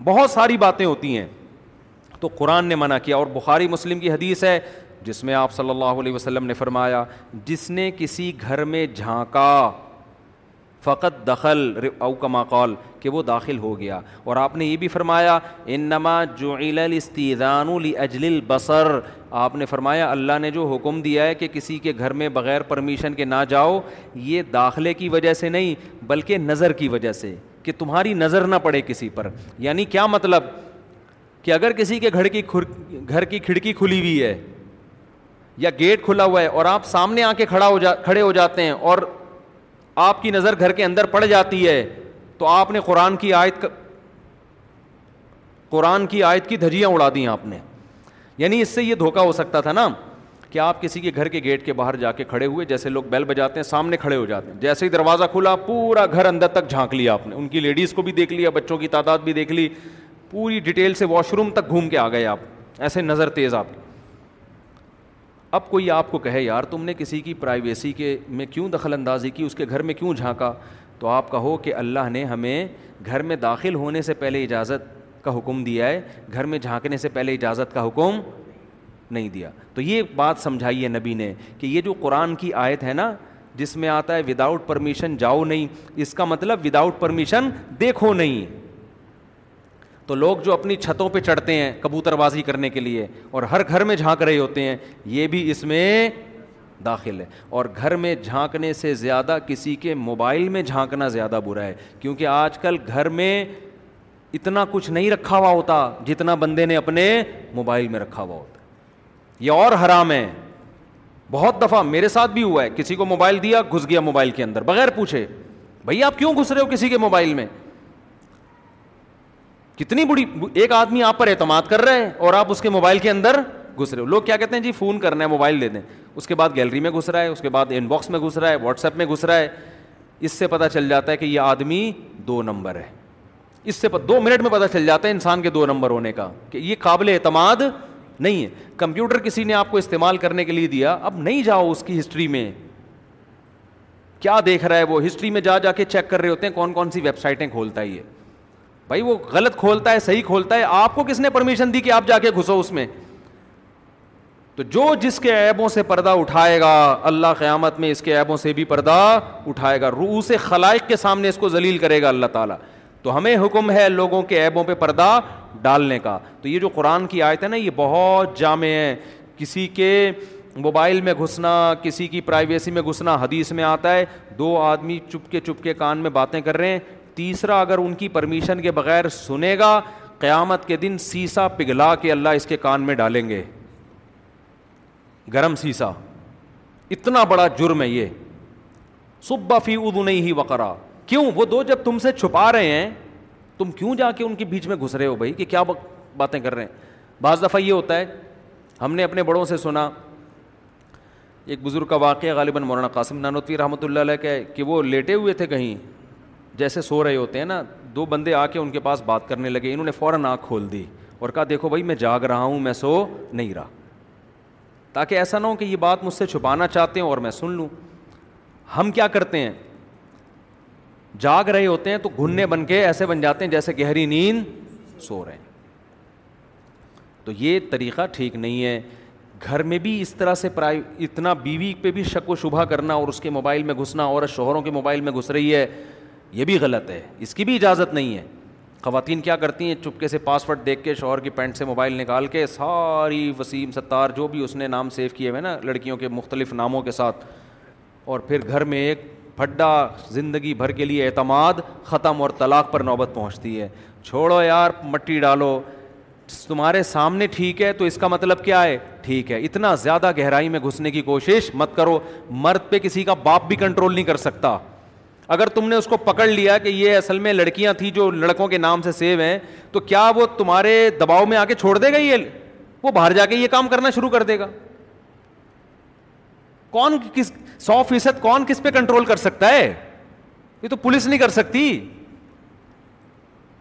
C: بہت ساری باتیں ہوتی ہیں تو قرآن نے منع کیا اور بخاری مسلم کی حدیث ہے جس میں آپ صلی اللہ علیہ وسلم نے فرمایا جس نے کسی گھر میں جھانکا فقط دخل او کما قول کہ وہ داخل ہو گیا اور آپ نے یہ بھی فرمایا انما جعل الاستیذان لاجل البصر آپ نے فرمایا اللہ نے جو حکم دیا ہے کہ کسی کے گھر میں بغیر پرمیشن کے نہ جاؤ یہ داخلے کی وجہ سے نہیں بلکہ نظر کی وجہ سے کہ تمہاری نظر نہ پڑے کسی پر یعنی کیا مطلب کہ اگر کسی کے گھر کی گھر کی کھڑکی کھلی ہوئی ہے یا گیٹ کھلا ہوا ہے اور آپ سامنے آ کے کھڑا ہو جا کھڑے ہو جاتے ہیں اور آپ کی نظر گھر کے اندر پڑ جاتی ہے تو آپ نے قرآن کی آیت قرآن کی آیت کی دھجیاں اڑا دی آپ نے یعنی اس سے یہ دھوکہ ہو سکتا تھا نا کہ آپ کسی کے گھر کے گیٹ کے باہر جا کے کھڑے ہوئے جیسے لوگ بیل بجاتے ہیں سامنے کھڑے ہو جاتے ہیں جیسے ہی دروازہ کھلا پورا گھر اندر تک جھانک لیا آپ نے ان کی لیڈیز کو بھی دیکھ لیا بچوں کی تعداد بھی دیکھ لی پوری ڈیٹیل سے واش روم تک گھوم کے آ گئے آپ ایسے نظر تیز آپ کی اب کوئی آپ کو کہے یار تم نے کسی کی پرائیویسی کے میں کیوں دخل اندازی کی اس کے گھر میں کیوں جھانکا تو آپ کہو کہ اللہ نے ہمیں گھر میں داخل ہونے سے پہلے اجازت کا حکم دیا ہے گھر میں جھانکنے سے پہلے اجازت کا حکم نہیں دیا تو یہ بات سمجھائی ہے نبی نے کہ یہ جو قرآن کی آیت ہے نا جس میں آتا ہے وداؤٹ پرمیشن جاؤ نہیں اس کا مطلب وداؤٹ پرمیشن دیکھو نہیں تو لوگ جو اپنی چھتوں پہ چڑھتے ہیں کبوتر بازی کرنے کے لیے اور ہر گھر میں جھانک رہے ہوتے ہیں یہ بھی اس میں داخل ہے اور گھر میں جھانکنے سے زیادہ کسی کے موبائل میں جھانکنا زیادہ برا ہے کیونکہ آج کل گھر میں اتنا کچھ نہیں رکھا ہوا ہوتا جتنا بندے نے اپنے موبائل میں رکھا ہوا ہوتا یہ اور حرام ہے بہت دفعہ میرے ساتھ بھی ہوا ہے کسی کو موبائل دیا گھس گیا موبائل کے اندر بغیر پوچھے بھائی آپ کیوں گھس رہے ہو کسی کے موبائل میں کتنی بڑی ایک آدمی آپ پر اعتماد کر رہا ہے اور آپ اس کے موبائل کے اندر گھس رہے ہو لوگ کیا کہتے ہیں جی فون کر رہے ہیں موبائل دیں اس کے بعد گیلری میں گھس رہا ہے اس کے بعد ان باکس میں گھس رہا ہے واٹس ایپ میں گھس رہا ہے اس سے پتہ چل جاتا ہے کہ یہ آدمی دو نمبر ہے اس سے دو منٹ میں پتہ چل جاتا ہے انسان کے دو نمبر ہونے کا کہ یہ قابل اعتماد نہیں ہے کمپیوٹر کسی نے آپ کو استعمال کرنے کے لیے دیا اب نہیں جاؤ اس کی ہسٹری میں کیا دیکھ رہا ہے وہ ہسٹری میں جا جا کے چیک کر رہے ہوتے ہیں کون کون سی ویب سائٹیں کھولتا ہے یہ بھائی وہ غلط کھولتا ہے صحیح کھولتا ہے آپ کو کس نے پرمیشن دی کہ آپ جا کے گھسو اس میں تو جو جس کے عیبوں سے پردہ اٹھائے گا اللہ قیامت میں اس کے عیبوں سے بھی پردہ اٹھائے گا روس خلائق کے سامنے اس کو ذلیل کرے گا اللہ تعالیٰ تو ہمیں حکم ہے لوگوں کے عیبوں پہ پردہ ڈالنے کا تو یہ جو قرآن کی آیت ہے نا یہ بہت جامع ہے کسی کے موبائل میں گھسنا کسی کی پرائیویسی میں گھسنا حدیث میں آتا ہے دو آدمی چپ کے چپ کے کان میں باتیں کر رہے ہیں تیسرا اگر ان کی پرمیشن کے بغیر سنے گا قیامت کے دن سیسا پگھلا کے اللہ اس کے کان میں ڈالیں گے گرم سیسا اتنا بڑا جرم ہے یہ صبح فی ادو نہیں ہی وقرا کیوں وہ دو جب تم سے چھپا رہے ہیں تم کیوں جا کے ان کے بیچ میں گھس رہے ہو بھائی کہ کیا باتیں کر رہے ہیں بعض دفعہ یہ ہوتا ہے ہم نے اپنے بڑوں سے سنا ایک بزرگ کا واقعہ غالباً مولانا قاسم نانوتوی رحمۃ اللہ علیہ کہ وہ لیٹے ہوئے تھے کہیں جیسے سو رہے ہوتے ہیں نا دو بندے آ کے ان کے پاس بات کرنے لگے انہوں نے فوراً آنکھ کھول دی اور کہا دیکھو بھائی میں جاگ رہا ہوں میں سو نہیں رہا تاکہ ایسا نہ ہو کہ یہ بات مجھ سے چھپانا چاہتے ہیں اور میں سن لوں ہم کیا کرتے ہیں جاگ رہے ہوتے ہیں تو گھننے بن کے ایسے بن جاتے ہیں جیسے گہری نیند سو رہے ہیں تو یہ طریقہ ٹھیک نہیں ہے گھر میں بھی اس طرح سے پرائی اتنا بیوی پہ بھی شک و شبہ کرنا اور اس کے موبائل میں گھسنا اور شوہروں کے موبائل میں گھس رہی ہے یہ بھی غلط ہے اس کی بھی اجازت نہیں ہے خواتین کیا کرتی ہیں چپکے سے پاسورڈ دیکھ کے شوہر کی پینٹ سے موبائل نکال کے ساری وسیم ستار جو بھی اس نے نام سیو کیے ہوئے نا لڑکیوں کے مختلف ناموں کے ساتھ اور پھر گھر میں ایک پھڈا زندگی بھر کے لیے اعتماد ختم اور طلاق پر نوبت پہنچتی ہے چھوڑو یار مٹی ڈالو تمہارے سامنے ٹھیک ہے تو اس کا مطلب کیا ہے ٹھیک ہے اتنا زیادہ گہرائی میں گھسنے کی کوشش مت کرو مرد پہ کسی کا باپ بھی کنٹرول نہیں کر سکتا اگر تم نے اس کو پکڑ لیا کہ یہ اصل میں لڑکیاں تھیں جو لڑکوں کے نام سے سیو ہیں تو کیا وہ تمہارے دباؤ میں آ کے چھوڑ دے گا یہ وہ باہر جا کے یہ کام کرنا شروع کر دے گا کون کس سو فیصد کون کس پہ کنٹرول کر سکتا ہے یہ تو پولیس نہیں کر سکتی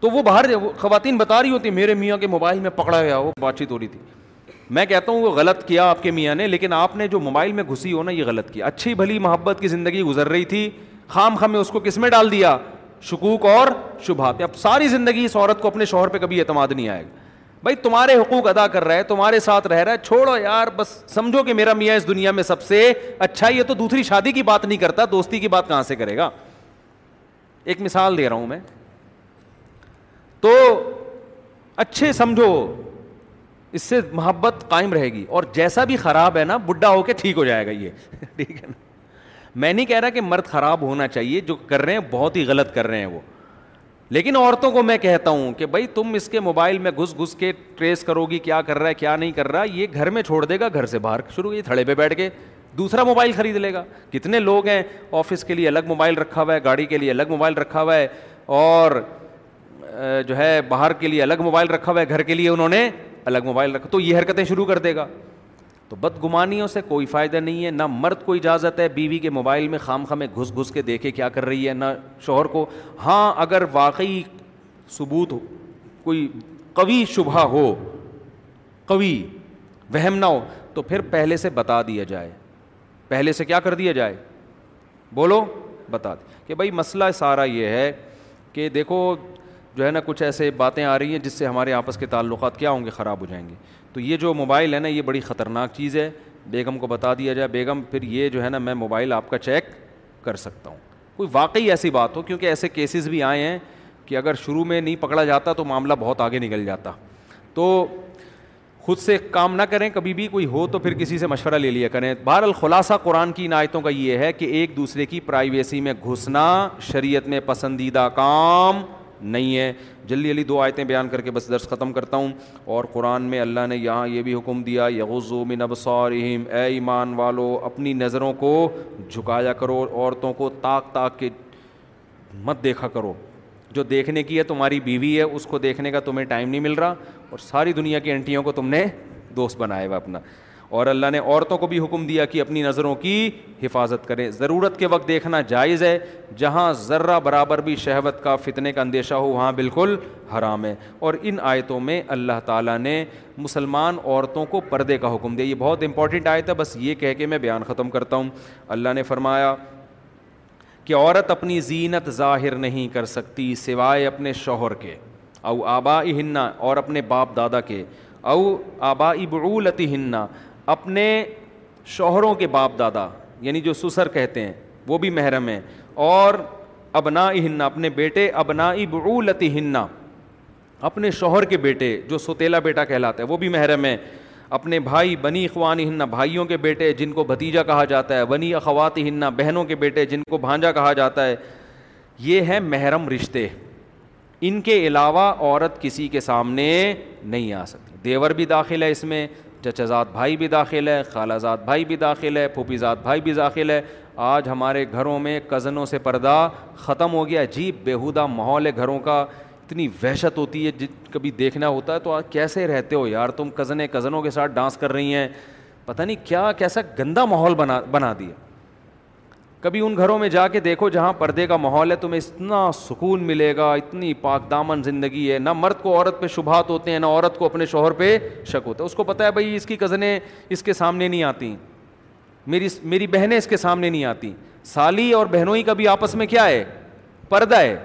C: تو وہ باہر خواتین بتا رہی ہوتی میرے میاں کے موبائل میں پکڑا گیا وہ بات چیت ہو رہی تھی میں کہتا ہوں وہ غلط کیا آپ کے میاں نے لیکن آپ نے جو موبائل میں گھسی ہو نا یہ غلط کیا اچھی بھلی محبت کی زندگی گزر رہی تھی خام خام اس کو کس میں ڈال دیا شکوک اور شبہات اب ساری زندگی اس عورت کو اپنے شوہر پہ کبھی اعتماد نہیں آئے گا بھائی تمہارے حقوق ادا کر رہا ہے تمہارے ساتھ رہ رہا ہے چھوڑو یار بس سمجھو کہ میرا میاں اس دنیا میں سب سے اچھا یہ تو دوسری شادی کی بات نہیں کرتا دوستی کی بات کہاں سے کرے گا ایک مثال دے رہا ہوں میں تو اچھے سمجھو اس سے محبت قائم رہے گی اور جیسا بھی خراب ہے نا بڈھا ہو کے ٹھیک ہو جائے گا یہ ٹھیک ہے نا میں نہیں کہہ رہا کہ مرد خراب ہونا چاہیے جو کر رہے ہیں بہت ہی غلط کر رہے ہیں وہ لیکن عورتوں کو میں کہتا ہوں کہ بھائی تم اس کے موبائل میں گھس گھس کے ٹریس کرو گی کیا کر رہا ہے کیا نہیں کر رہا یہ گھر میں چھوڑ دے گا گھر سے باہر شروع یہ تھڑے پہ بیٹھ کے دوسرا موبائل خرید لے گا کتنے لوگ ہیں آفس کے لیے الگ موبائل رکھا ہوا ہے گاڑی کے لیے الگ موبائل رکھا ہوا ہے اور جو ہے باہر کے لیے الگ موبائل رکھا ہوا ہے گھر کے لیے انہوں نے الگ موبائل رکھا تو یہ حرکتیں شروع کر دے گا تو بدگمانیوں سے کوئی فائدہ نہیں ہے نہ مرد کو اجازت ہے بیوی کے موبائل میں خام میں گھس گھس کے دیکھے کیا کر رہی ہے نہ شوہر کو ہاں اگر واقعی ثبوت ہو کوئی قوی شبہ ہو قوی وہم نہ ہو تو پھر پہلے سے بتا دیا جائے پہلے سے کیا کر دیا جائے بولو بتا دیں کہ بھائی مسئلہ سارا یہ ہے کہ دیکھو جو ہے نا کچھ ایسے باتیں آ رہی ہیں جس سے ہمارے آپس کے تعلقات کیا ہوں گے خراب ہو جائیں گے تو یہ جو موبائل ہے نا یہ بڑی خطرناک چیز ہے بیگم کو بتا دیا جائے بیگم پھر یہ جو ہے نا میں موبائل آپ کا چیک کر سکتا ہوں کوئی واقعی ایسی بات ہو کیونکہ ایسے کیسز بھی آئے ہیں کہ اگر شروع میں نہیں پکڑا جاتا تو معاملہ بہت آگے نکل جاتا تو خود سے کام نہ کریں کبھی بھی کوئی ہو تو پھر کسی سے مشورہ لے لیا کریں بہر الخلاصہ قرآن کی عنایتوں کا یہ ہے کہ ایک دوسرے کی پرائیویسی میں گھسنا شریعت میں پسندیدہ کام نہیں ہے جلدی جلدی دو آیتیں بیان کر کے بس درس ختم کرتا ہوں اور قرآن میں اللہ نے یہاں یہ بھی حکم دیا یغز من ابصارہم اے ایمان والو اپنی نظروں کو جھکایا کرو عورتوں کو تاک تاک کے مت دیکھا کرو جو دیکھنے کی ہے تمہاری بیوی ہے اس کو دیکھنے کا تمہیں ٹائم نہیں مل رہا اور ساری دنیا کی انٹیوں کو تم نے دوست بنایا ہوا اپنا اور اللہ نے عورتوں کو بھی حکم دیا کہ اپنی نظروں کی حفاظت کریں ضرورت کے وقت دیکھنا جائز ہے جہاں ذرہ برابر بھی شہوت کا فتنے کا اندیشہ ہو وہاں بالکل حرام ہے اور ان آیتوں میں اللہ تعالیٰ نے مسلمان عورتوں کو پردے کا حکم دیا یہ بہت امپورٹنٹ آیت ہے بس یہ کہہ کے میں بیان ختم کرتا ہوں اللہ نے فرمایا کہ عورت اپنی زینت ظاہر نہیں کر سکتی سوائے اپنے شوہر کے او آبا ہننا اور اپنے باپ دادا کے او آبا ابعولت ہننا اپنے شوہروں کے باپ دادا یعنی جو سسر کہتے ہیں وہ بھی محرم ہیں اور ابنا ہننا اپنے بیٹے ابنا بعولتی ہننا اپنے شوہر کے بیٹے جو ستیلا بیٹا کہلاتا ہے وہ بھی محرم ہے اپنے بھائی بنی اخوان ہننا بھائیوں کے بیٹے جن کو بھتیجا کہا جاتا ہے بنی اخوات ہننا بہنوں کے بیٹے جن کو بھانجا کہا جاتا ہے یہ ہیں محرم رشتے ان کے علاوہ عورت کسی کے سامنے نہیں آ سکتی دیور بھی داخل ہے اس میں چچا زاد بھائی بھی داخل ہے خالہ زاد بھائی بھی داخل ہے پھوپھی زاد بھائی بھی داخل ہے آج ہمارے گھروں میں کزنوں سے پردہ ختم ہو گیا عجیب بیہودہ ماحول ہے گھروں کا اتنی وحشت ہوتی ہے جس کبھی دیکھنا ہوتا ہے تو آج کیسے رہتے ہو یار تم کزنیں کزنوں کے ساتھ ڈانس کر رہی ہیں پتہ نہیں کیا کیسا گندا ماحول بنا بنا دیا کبھی ان گھروں میں جا کے دیکھو جہاں پردے کا ماحول ہے تمہیں اتنا سکون ملے گا اتنی پاک دامن زندگی ہے نہ مرد کو عورت پہ شبہات ہوتے ہیں نہ عورت کو اپنے شوہر پہ شک ہوتا ہے اس کو پتہ ہے بھائی اس کی کزنیں اس کے سامنے نہیں آتی میری میری بہنیں اس کے سامنے نہیں آتی سالی اور بہنوئی کا بھی آپس میں کیا ہے پردہ ہے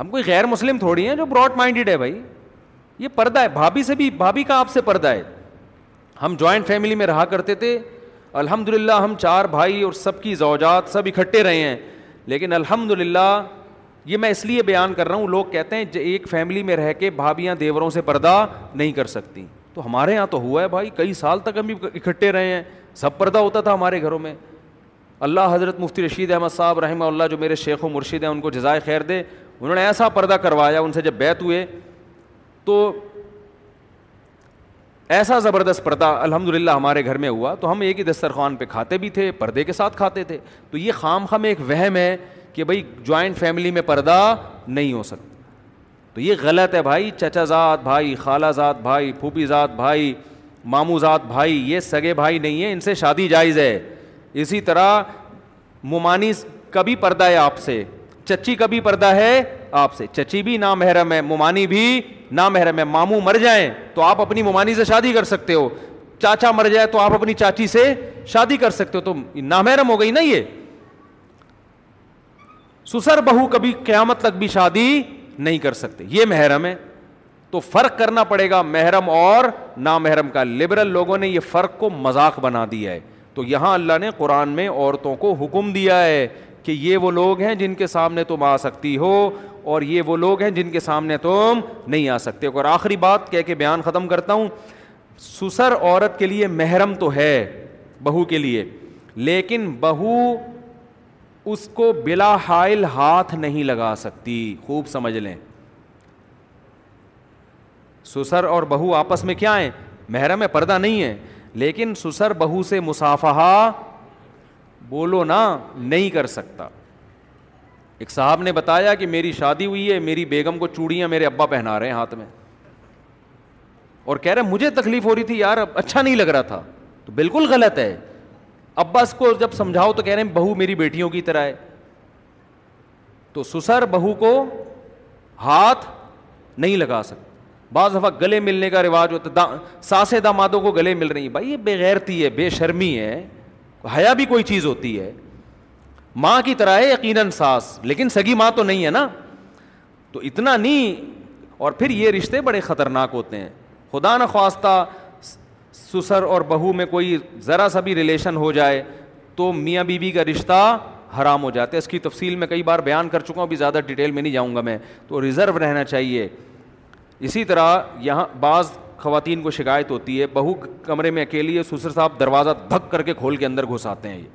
C: ہم کوئی غیر مسلم تھوڑی ہیں جو براڈ مائنڈیڈ ہے بھائی یہ پردہ ہے بھابھی سے بھی بھابھی کا آپ سے پردہ ہے ہم جوائنٹ فیملی میں رہا کرتے تھے الحمد للہ ہم چار بھائی اور سب کی زوجات سب اکٹھے رہے ہیں لیکن الحمد للہ یہ میں اس لیے بیان کر رہا ہوں لوگ کہتے ہیں ایک فیملی میں رہ کے بھابھیاں دیوروں سے پردہ نہیں کر سکتی تو ہمارے یہاں تو ہوا ہے بھائی کئی سال تک ہم اکٹھے رہے ہیں سب پردہ ہوتا تھا ہمارے گھروں میں اللہ حضرت مفتی رشید احمد صاحب رحمہ اللہ جو میرے شیخ و مرشد ہیں ان کو جزائے خیر دے انہوں نے ایسا پردہ کروایا ان سے جب بیت ہوئے تو ایسا زبردست پردہ الحمد للہ ہمارے گھر میں ہوا تو ہم ایک ہی دسترخوان پہ کھاتے بھی تھے پردے کے ساتھ کھاتے تھے تو یہ خام خام ایک وہم ہے کہ بھائی جوائنٹ فیملی میں پردہ نہیں ہو سکتا تو یہ غلط ہے بھائی چچا زاد بھائی خالہ زاد بھائی پھوپھی زاد بھائی مامو زاد بھائی یہ سگے بھائی نہیں ہیں ان سے شادی جائز ہے اسی طرح مومانی کبھی پردہ ہے آپ سے چچی کبھی پردہ ہے آپ سے چچی بھی نا محرم ہے ممانی بھی نا محرم ہے شادی کر سکتے ہو چاچا مر جائے تو آپ اپنی چاچی سے شادی کر سکتے ہو تو ہو گئی نا یہ قیامت تک بھی شادی نہیں کر سکتے یہ محرم ہے تو فرق کرنا پڑے گا محرم اور نامحرم کا لبرل لوگوں نے یہ فرق کو مذاق بنا دیا ہے تو یہاں اللہ نے قرآن میں عورتوں کو حکم دیا ہے کہ یہ وہ لوگ ہیں جن کے سامنے تم آ سکتی ہو اور یہ وہ لوگ ہیں جن کے سامنے تم نہیں آ سکتے اور آخری بات کہہ کے بیان ختم کرتا ہوں سسر عورت کے لیے محرم تو ہے بہو کے لیے لیکن بہو اس کو بلا حائل ہاتھ نہیں لگا سکتی خوب سمجھ لیں سسر اور بہو آپس میں کیا ہے محرم ہے پردہ نہیں ہے لیکن سسر بہو سے مسافہ بولو نا نہیں کر سکتا ایک صاحب نے بتایا کہ میری شادی ہوئی ہے میری بیگم کو چوڑیاں میرے ابا پہنا رہے ہیں ہاتھ میں اور کہہ رہے مجھے تکلیف ہو رہی تھی یار اچھا نہیں لگ رہا تھا تو بالکل غلط ہے اس کو جب سمجھاؤ تو کہہ رہے ہیں بہو میری بیٹیوں کی طرح ہے تو سسر بہو کو ہاتھ نہیں لگا سکتے بعض دفعہ گلے ملنے کا رواج ہوتا دا ساسے دامادوں کو گلے مل رہی ہیں بھائی یہ بےغیرتی ہے بے شرمی ہے حیا بھی کوئی چیز ہوتی ہے ماں کی طرح ہے یقیناً ساس لیکن سگی ماں تو نہیں ہے نا تو اتنا نہیں اور پھر یہ رشتے بڑے خطرناک ہوتے ہیں خدا نخواستہ سسر اور بہو میں کوئی ذرا سا بھی ریلیشن ہو جائے تو میاں بیوی بی کا رشتہ حرام ہو جاتا ہے اس کی تفصیل میں کئی بار بیان کر چکا ہوں ابھی زیادہ ڈیٹیل میں نہیں جاؤں گا میں تو ریزرو رہنا چاہیے اسی طرح یہاں بعض خواتین کو شکایت ہوتی ہے بہو کمرے میں اکیلی ہے سسر صاحب دروازہ دھک کر کے کھول کے اندر گھساتے ہیں یہ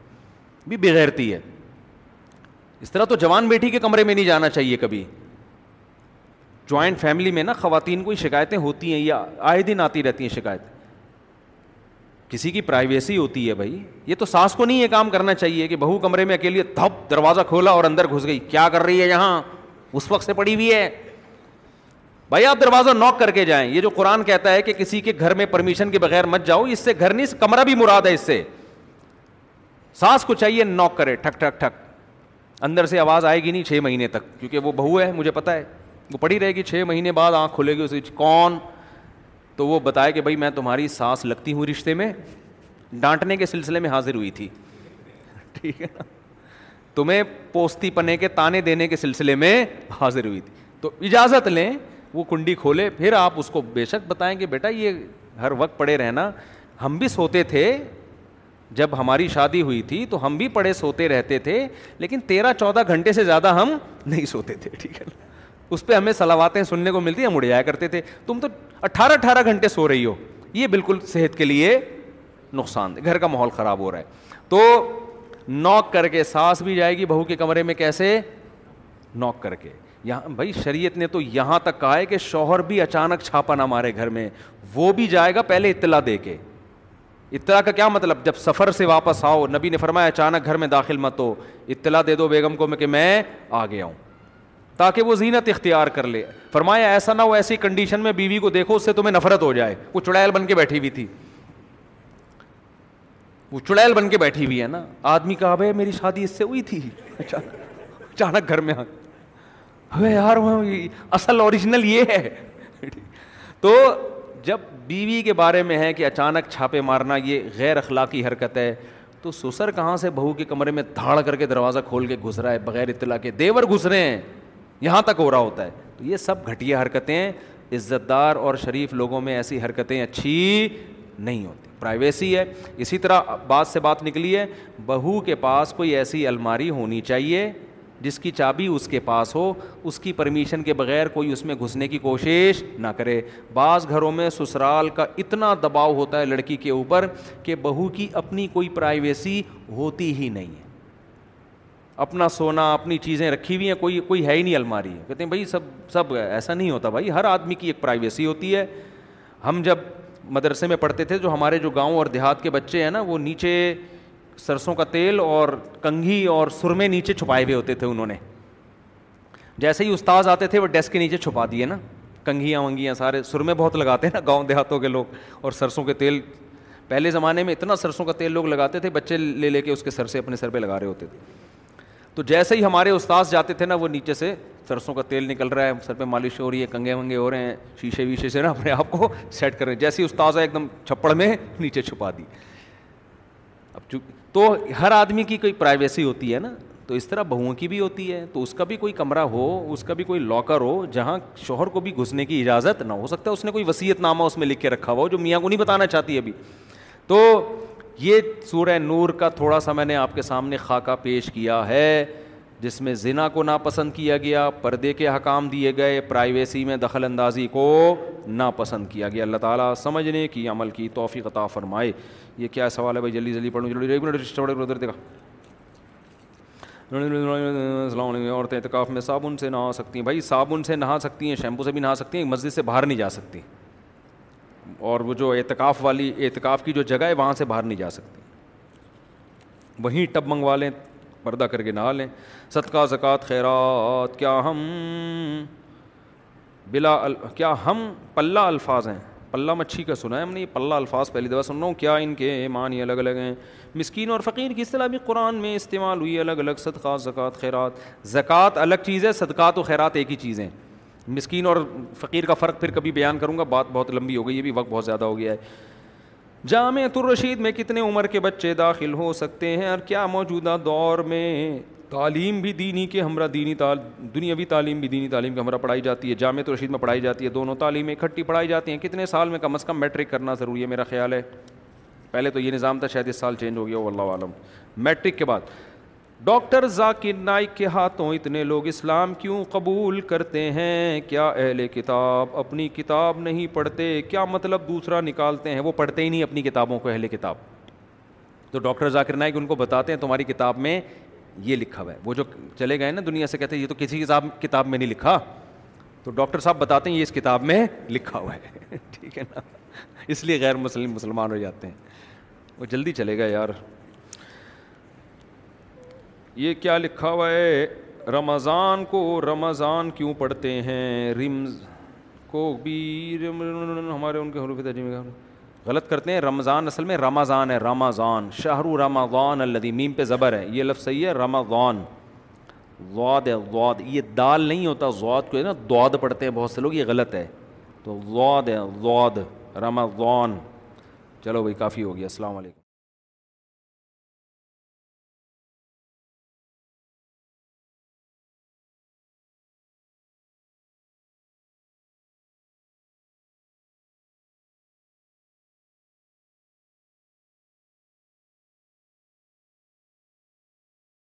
C: بھی بغیرتی ہے اس طرح تو جوان بیٹی کے کمرے میں نہیں جانا چاہیے کبھی جوائنٹ فیملی میں نا خواتین کو شکایتیں ہوتی ہیں یا آئے دن آتی رہتی ہیں شکایت کسی کی پرائیویسی ہوتی ہے بھائی یہ تو ساس کو نہیں یہ کام کرنا چاہیے کہ بہو کمرے میں اکیلے تھپ دروازہ کھولا اور اندر گھس گئی کیا کر رہی ہے یہاں اس وقت سے پڑی ہوئی ہے بھائی آپ دروازہ نوک کر کے جائیں یہ جو قرآن کہتا ہے کہ کسی کے گھر میں پرمیشن کے بغیر مت جاؤ اس سے گھر نہیں کمرہ بھی مراد ہے اس سے ساس کو چاہیے نوک کرے ٹھک ٹھک ٹھک اندر سے آواز آئے گی نہیں چھ مہینے تک کیونکہ وہ بہو ہے مجھے پتا ہے وہ پڑی رہے گی چھ مہینے بعد آنکھ کھلے گی اسے کون تو وہ بتائے کہ بھائی میں تمہاری سانس لگتی ہوں رشتے میں ڈانٹنے کے سلسلے میں حاضر ہوئی تھی ٹھیک ہے تمہیں پوستی پنے کے تانے دینے کے سلسلے میں حاضر ہوئی تھی تو اجازت لیں وہ کنڈی کھولے پھر آپ اس کو بے شک بتائیں کہ بیٹا یہ ہر وقت پڑے رہنا ہم بھی سوتے تھے جب ہماری شادی ہوئی تھی تو ہم بھی پڑے سوتے رہتے تھے لیکن تیرہ چودہ گھنٹے سے زیادہ ہم نہیں سوتے تھے ٹھیک ہے اس پہ ہمیں سلاواتیں سننے کو ملتی ہم اڑ جایا کرتے تھے تم تو اٹھارہ اٹھارہ گھنٹے سو رہی ہو یہ بالکل صحت کے لیے نقصان دہ گھر کا ماحول خراب ہو رہا ہے تو نوک کر کے سانس بھی جائے گی بہو کے کمرے میں کیسے نوک کر کے یہاں بھائی شریعت نے تو یہاں تک کہا ہے کہ شوہر بھی اچانک چھاپا نہ مارے گھر میں وہ بھی جائے گا پہلے اطلاع دے کے اطلاع کا کیا مطلب جب سفر سے واپس آؤ نبی نے فرمایا اچانک گھر میں داخل مت ہو اطلاع دے دو بیگم کو میں کہ میں آ گیا ہوں تاکہ وہ زینت اختیار کر لے فرمایا ایسا نہ ہو ایسی کنڈیشن میں بیوی کو دیکھو اس سے تمہیں نفرت ہو جائے وہ چڑیل بن کے بیٹھی ہوئی تھی وہ چڑیل بن کے بیٹھی ہوئی ہے نا آدمی کہا بھائی میری شادی اس سے ہوئی تھی اچانک گھر میں یار اصل اوریجنل یہ ہے تو جب بیوی کے بارے میں ہے کہ اچانک چھاپے مارنا یہ غیر اخلاقی حرکت ہے تو سسر کہاں سے بہو کے کمرے میں دھاڑ کر کے دروازہ کھول کے گھس رہا ہے بغیر اطلاع کے دیور گھس رہے ہیں یہاں تک ہو رہا ہوتا ہے تو یہ سب گھٹیا حرکتیں عزت دار اور شریف لوگوں میں ایسی حرکتیں اچھی نہیں ہوتی پرائیویسی ہے اسی طرح بات سے بات نکلی ہے بہو کے پاس کوئی ایسی الماری ہونی چاہیے جس کی چابی اس کے پاس ہو اس کی پرمیشن کے بغیر کوئی اس میں گھسنے کی کوشش نہ کرے بعض گھروں میں سسرال کا اتنا دباؤ ہوتا ہے لڑکی کے اوپر کہ بہو کی اپنی کوئی پرائیویسی ہوتی ہی نہیں ہے اپنا سونا اپنی چیزیں رکھی ہوئی ہیں کوئی کوئی ہے ہی نہیں الماری کہتے ہیں بھائی سب سب ایسا نہیں ہوتا بھائی ہر آدمی کی ایک پرائیویسی ہوتی ہے ہم جب مدرسے میں پڑھتے تھے جو ہمارے جو گاؤں اور دیہات کے بچے ہیں نا وہ نیچے سرسوں کا تیل اور کنگھی اور سرمے نیچے چھپائے ہوئے ہوتے تھے انہوں نے جیسے ہی استاذ آتے تھے وہ ڈیسک کے نیچے چھپا دیے نا کنگھیاں ونگیاں سارے سرمے بہت لگاتے ہیں نا گاؤں دیہاتوں کے لوگ اور سرسوں کے تیل پہلے زمانے میں اتنا سرسوں کا تیل لوگ لگاتے تھے بچے لے لے کے اس کے سر سے اپنے سر پہ لگا رہے ہوتے تھے تو جیسے ہی ہمارے استاذ جاتے تھے نا وہ نیچے سے سرسوں کا تیل نکل رہا ہے سر پہ مالش ہو رہی ہے کنگے ونگے ہو رہے ہیں شیشے ویشے سے نا اپنے آپ کو سیٹ کر رہے ہیں جیسے ہی استاذ ایک دم چھپڑ میں نیچے چھپا دی اب چونکہ تو ہر آدمی کی کوئی پرائیویسی ہوتی ہے نا تو اس طرح بہوؤں کی بھی ہوتی ہے تو اس کا بھی کوئی کمرہ ہو اس کا بھی کوئی لاکر ہو جہاں شوہر کو بھی گھسنے کی اجازت نہ ہو سکتا ہے اس نے کوئی وصیت نامہ اس میں لکھ کے رکھا ہوا ہو جو میاں کو نہیں بتانا چاہتی ابھی تو یہ سورہ نور کا تھوڑا سا میں نے آپ کے سامنے خاکہ پیش کیا ہے جس میں زنا کو ناپسند کیا گیا پردے کے حکام دیے گئے پرائیویسی میں دخل اندازی کو ناپسند کیا گیا اللہ تعالیٰ سمجھنے کی عمل کی توفیق عطا فرمائے یہ کیا سوال ہے بھائی جلدی جلدی پڑھوں جلدی دیکھا السلام علیکم عورتیں اعتکاف میں صابن سے نہا سکتی ہیں بھائی صابن سے نہا سکتی ہیں شیمپو سے بھی نہا سکتی ہیں مسجد سے باہر نہیں جا سکتی اور وہ جو اعتکاف والی اعتکاف کی جو جگہ ہے وہاں سے باہر نہیں جا سکتی وہیں ٹب منگوا لیں پردہ کر کے نہا لیں صدقہ زکوٰۃ خیرات کیا ہم بلا ال کیا ہم پلہ الفاظ ہیں پلہ مچھی کا سنا ہے ہم نے یہ پلہ الفاظ پہلی دفعہ سن رہا ہوں کیا ان کے معنی الگ الگ ہیں مسکین اور فقیر کی اصطلاح بھی قرآن میں استعمال ہوئی الگ الگ صدقات زکوٰۃ خیرات زکوٰۃ الگ چیز ہے صدقات و خیرات ایک ہی چیز ہیں مسکین اور فقیر کا فرق پھر کبھی بیان کروں گا بات بہت لمبی ہو گئی یہ بھی وقت بہت زیادہ ہو گیا ہے جامع الرشید میں کتنے عمر کے بچے داخل ہو سکتے ہیں اور کیا موجودہ دور میں تعلیم بھی دینی کے ہمراہ دینی تال دنیاوی تعلیم بھی دینی تعلیم کے ہمراہ پڑھائی جاتی ہے جامع رشید میں پڑھائی جاتی ہے دونوں تعلیم اکٹھی پڑھائی جاتی ہیں کتنے سال میں کم از کم میٹرک کرنا ضروری ہے میرا خیال ہے پہلے تو یہ نظام تھا شاید اس سال چینج ہو گیا وہ اللہ عالم میٹرک کے بعد ڈاکٹر ذاکر نائک کے ہاتھوں اتنے لوگ اسلام کیوں قبول کرتے ہیں کیا اہل کتاب اپنی کتاب نہیں پڑھتے کیا مطلب دوسرا نکالتے ہیں وہ پڑھتے ہی نہیں اپنی کتابوں کو اہل کتاب تو ڈاکٹر ذاکر نائک ان کو بتاتے ہیں تمہاری کتاب میں یہ لکھا ہوا ہے وہ جو چلے گئے نا دنیا سے کہتے ہیں یہ تو کسی کتاب میں نہیں لکھا تو ڈاکٹر صاحب بتاتے ہیں یہ اس کتاب میں لکھا ہوا ہے ٹھیک ہے نا اس لیے غیر مسلم مسلمان ہو جاتے ہیں وہ جلدی چلے گا یار یہ کیا لکھا ہوا ہے رمضان کو رمضان کیوں پڑھتے ہیں رمز کو بھی ہمارے ان کے حروف غلط کرتے ہیں رمضان اصل میں رمضان ہے رمضان شاہ رو الدی میم پہ زبر ہے یہ لفظ صحیح ہے رمضان گون ہے وعد یہ دال نہیں ہوتا وعد کو ہے نا دعد پڑھتے ہیں بہت سے لوگ یہ غلط ہے تو ہے وعد رمضان چلو بھائی کافی ہو گیا السلام علیکم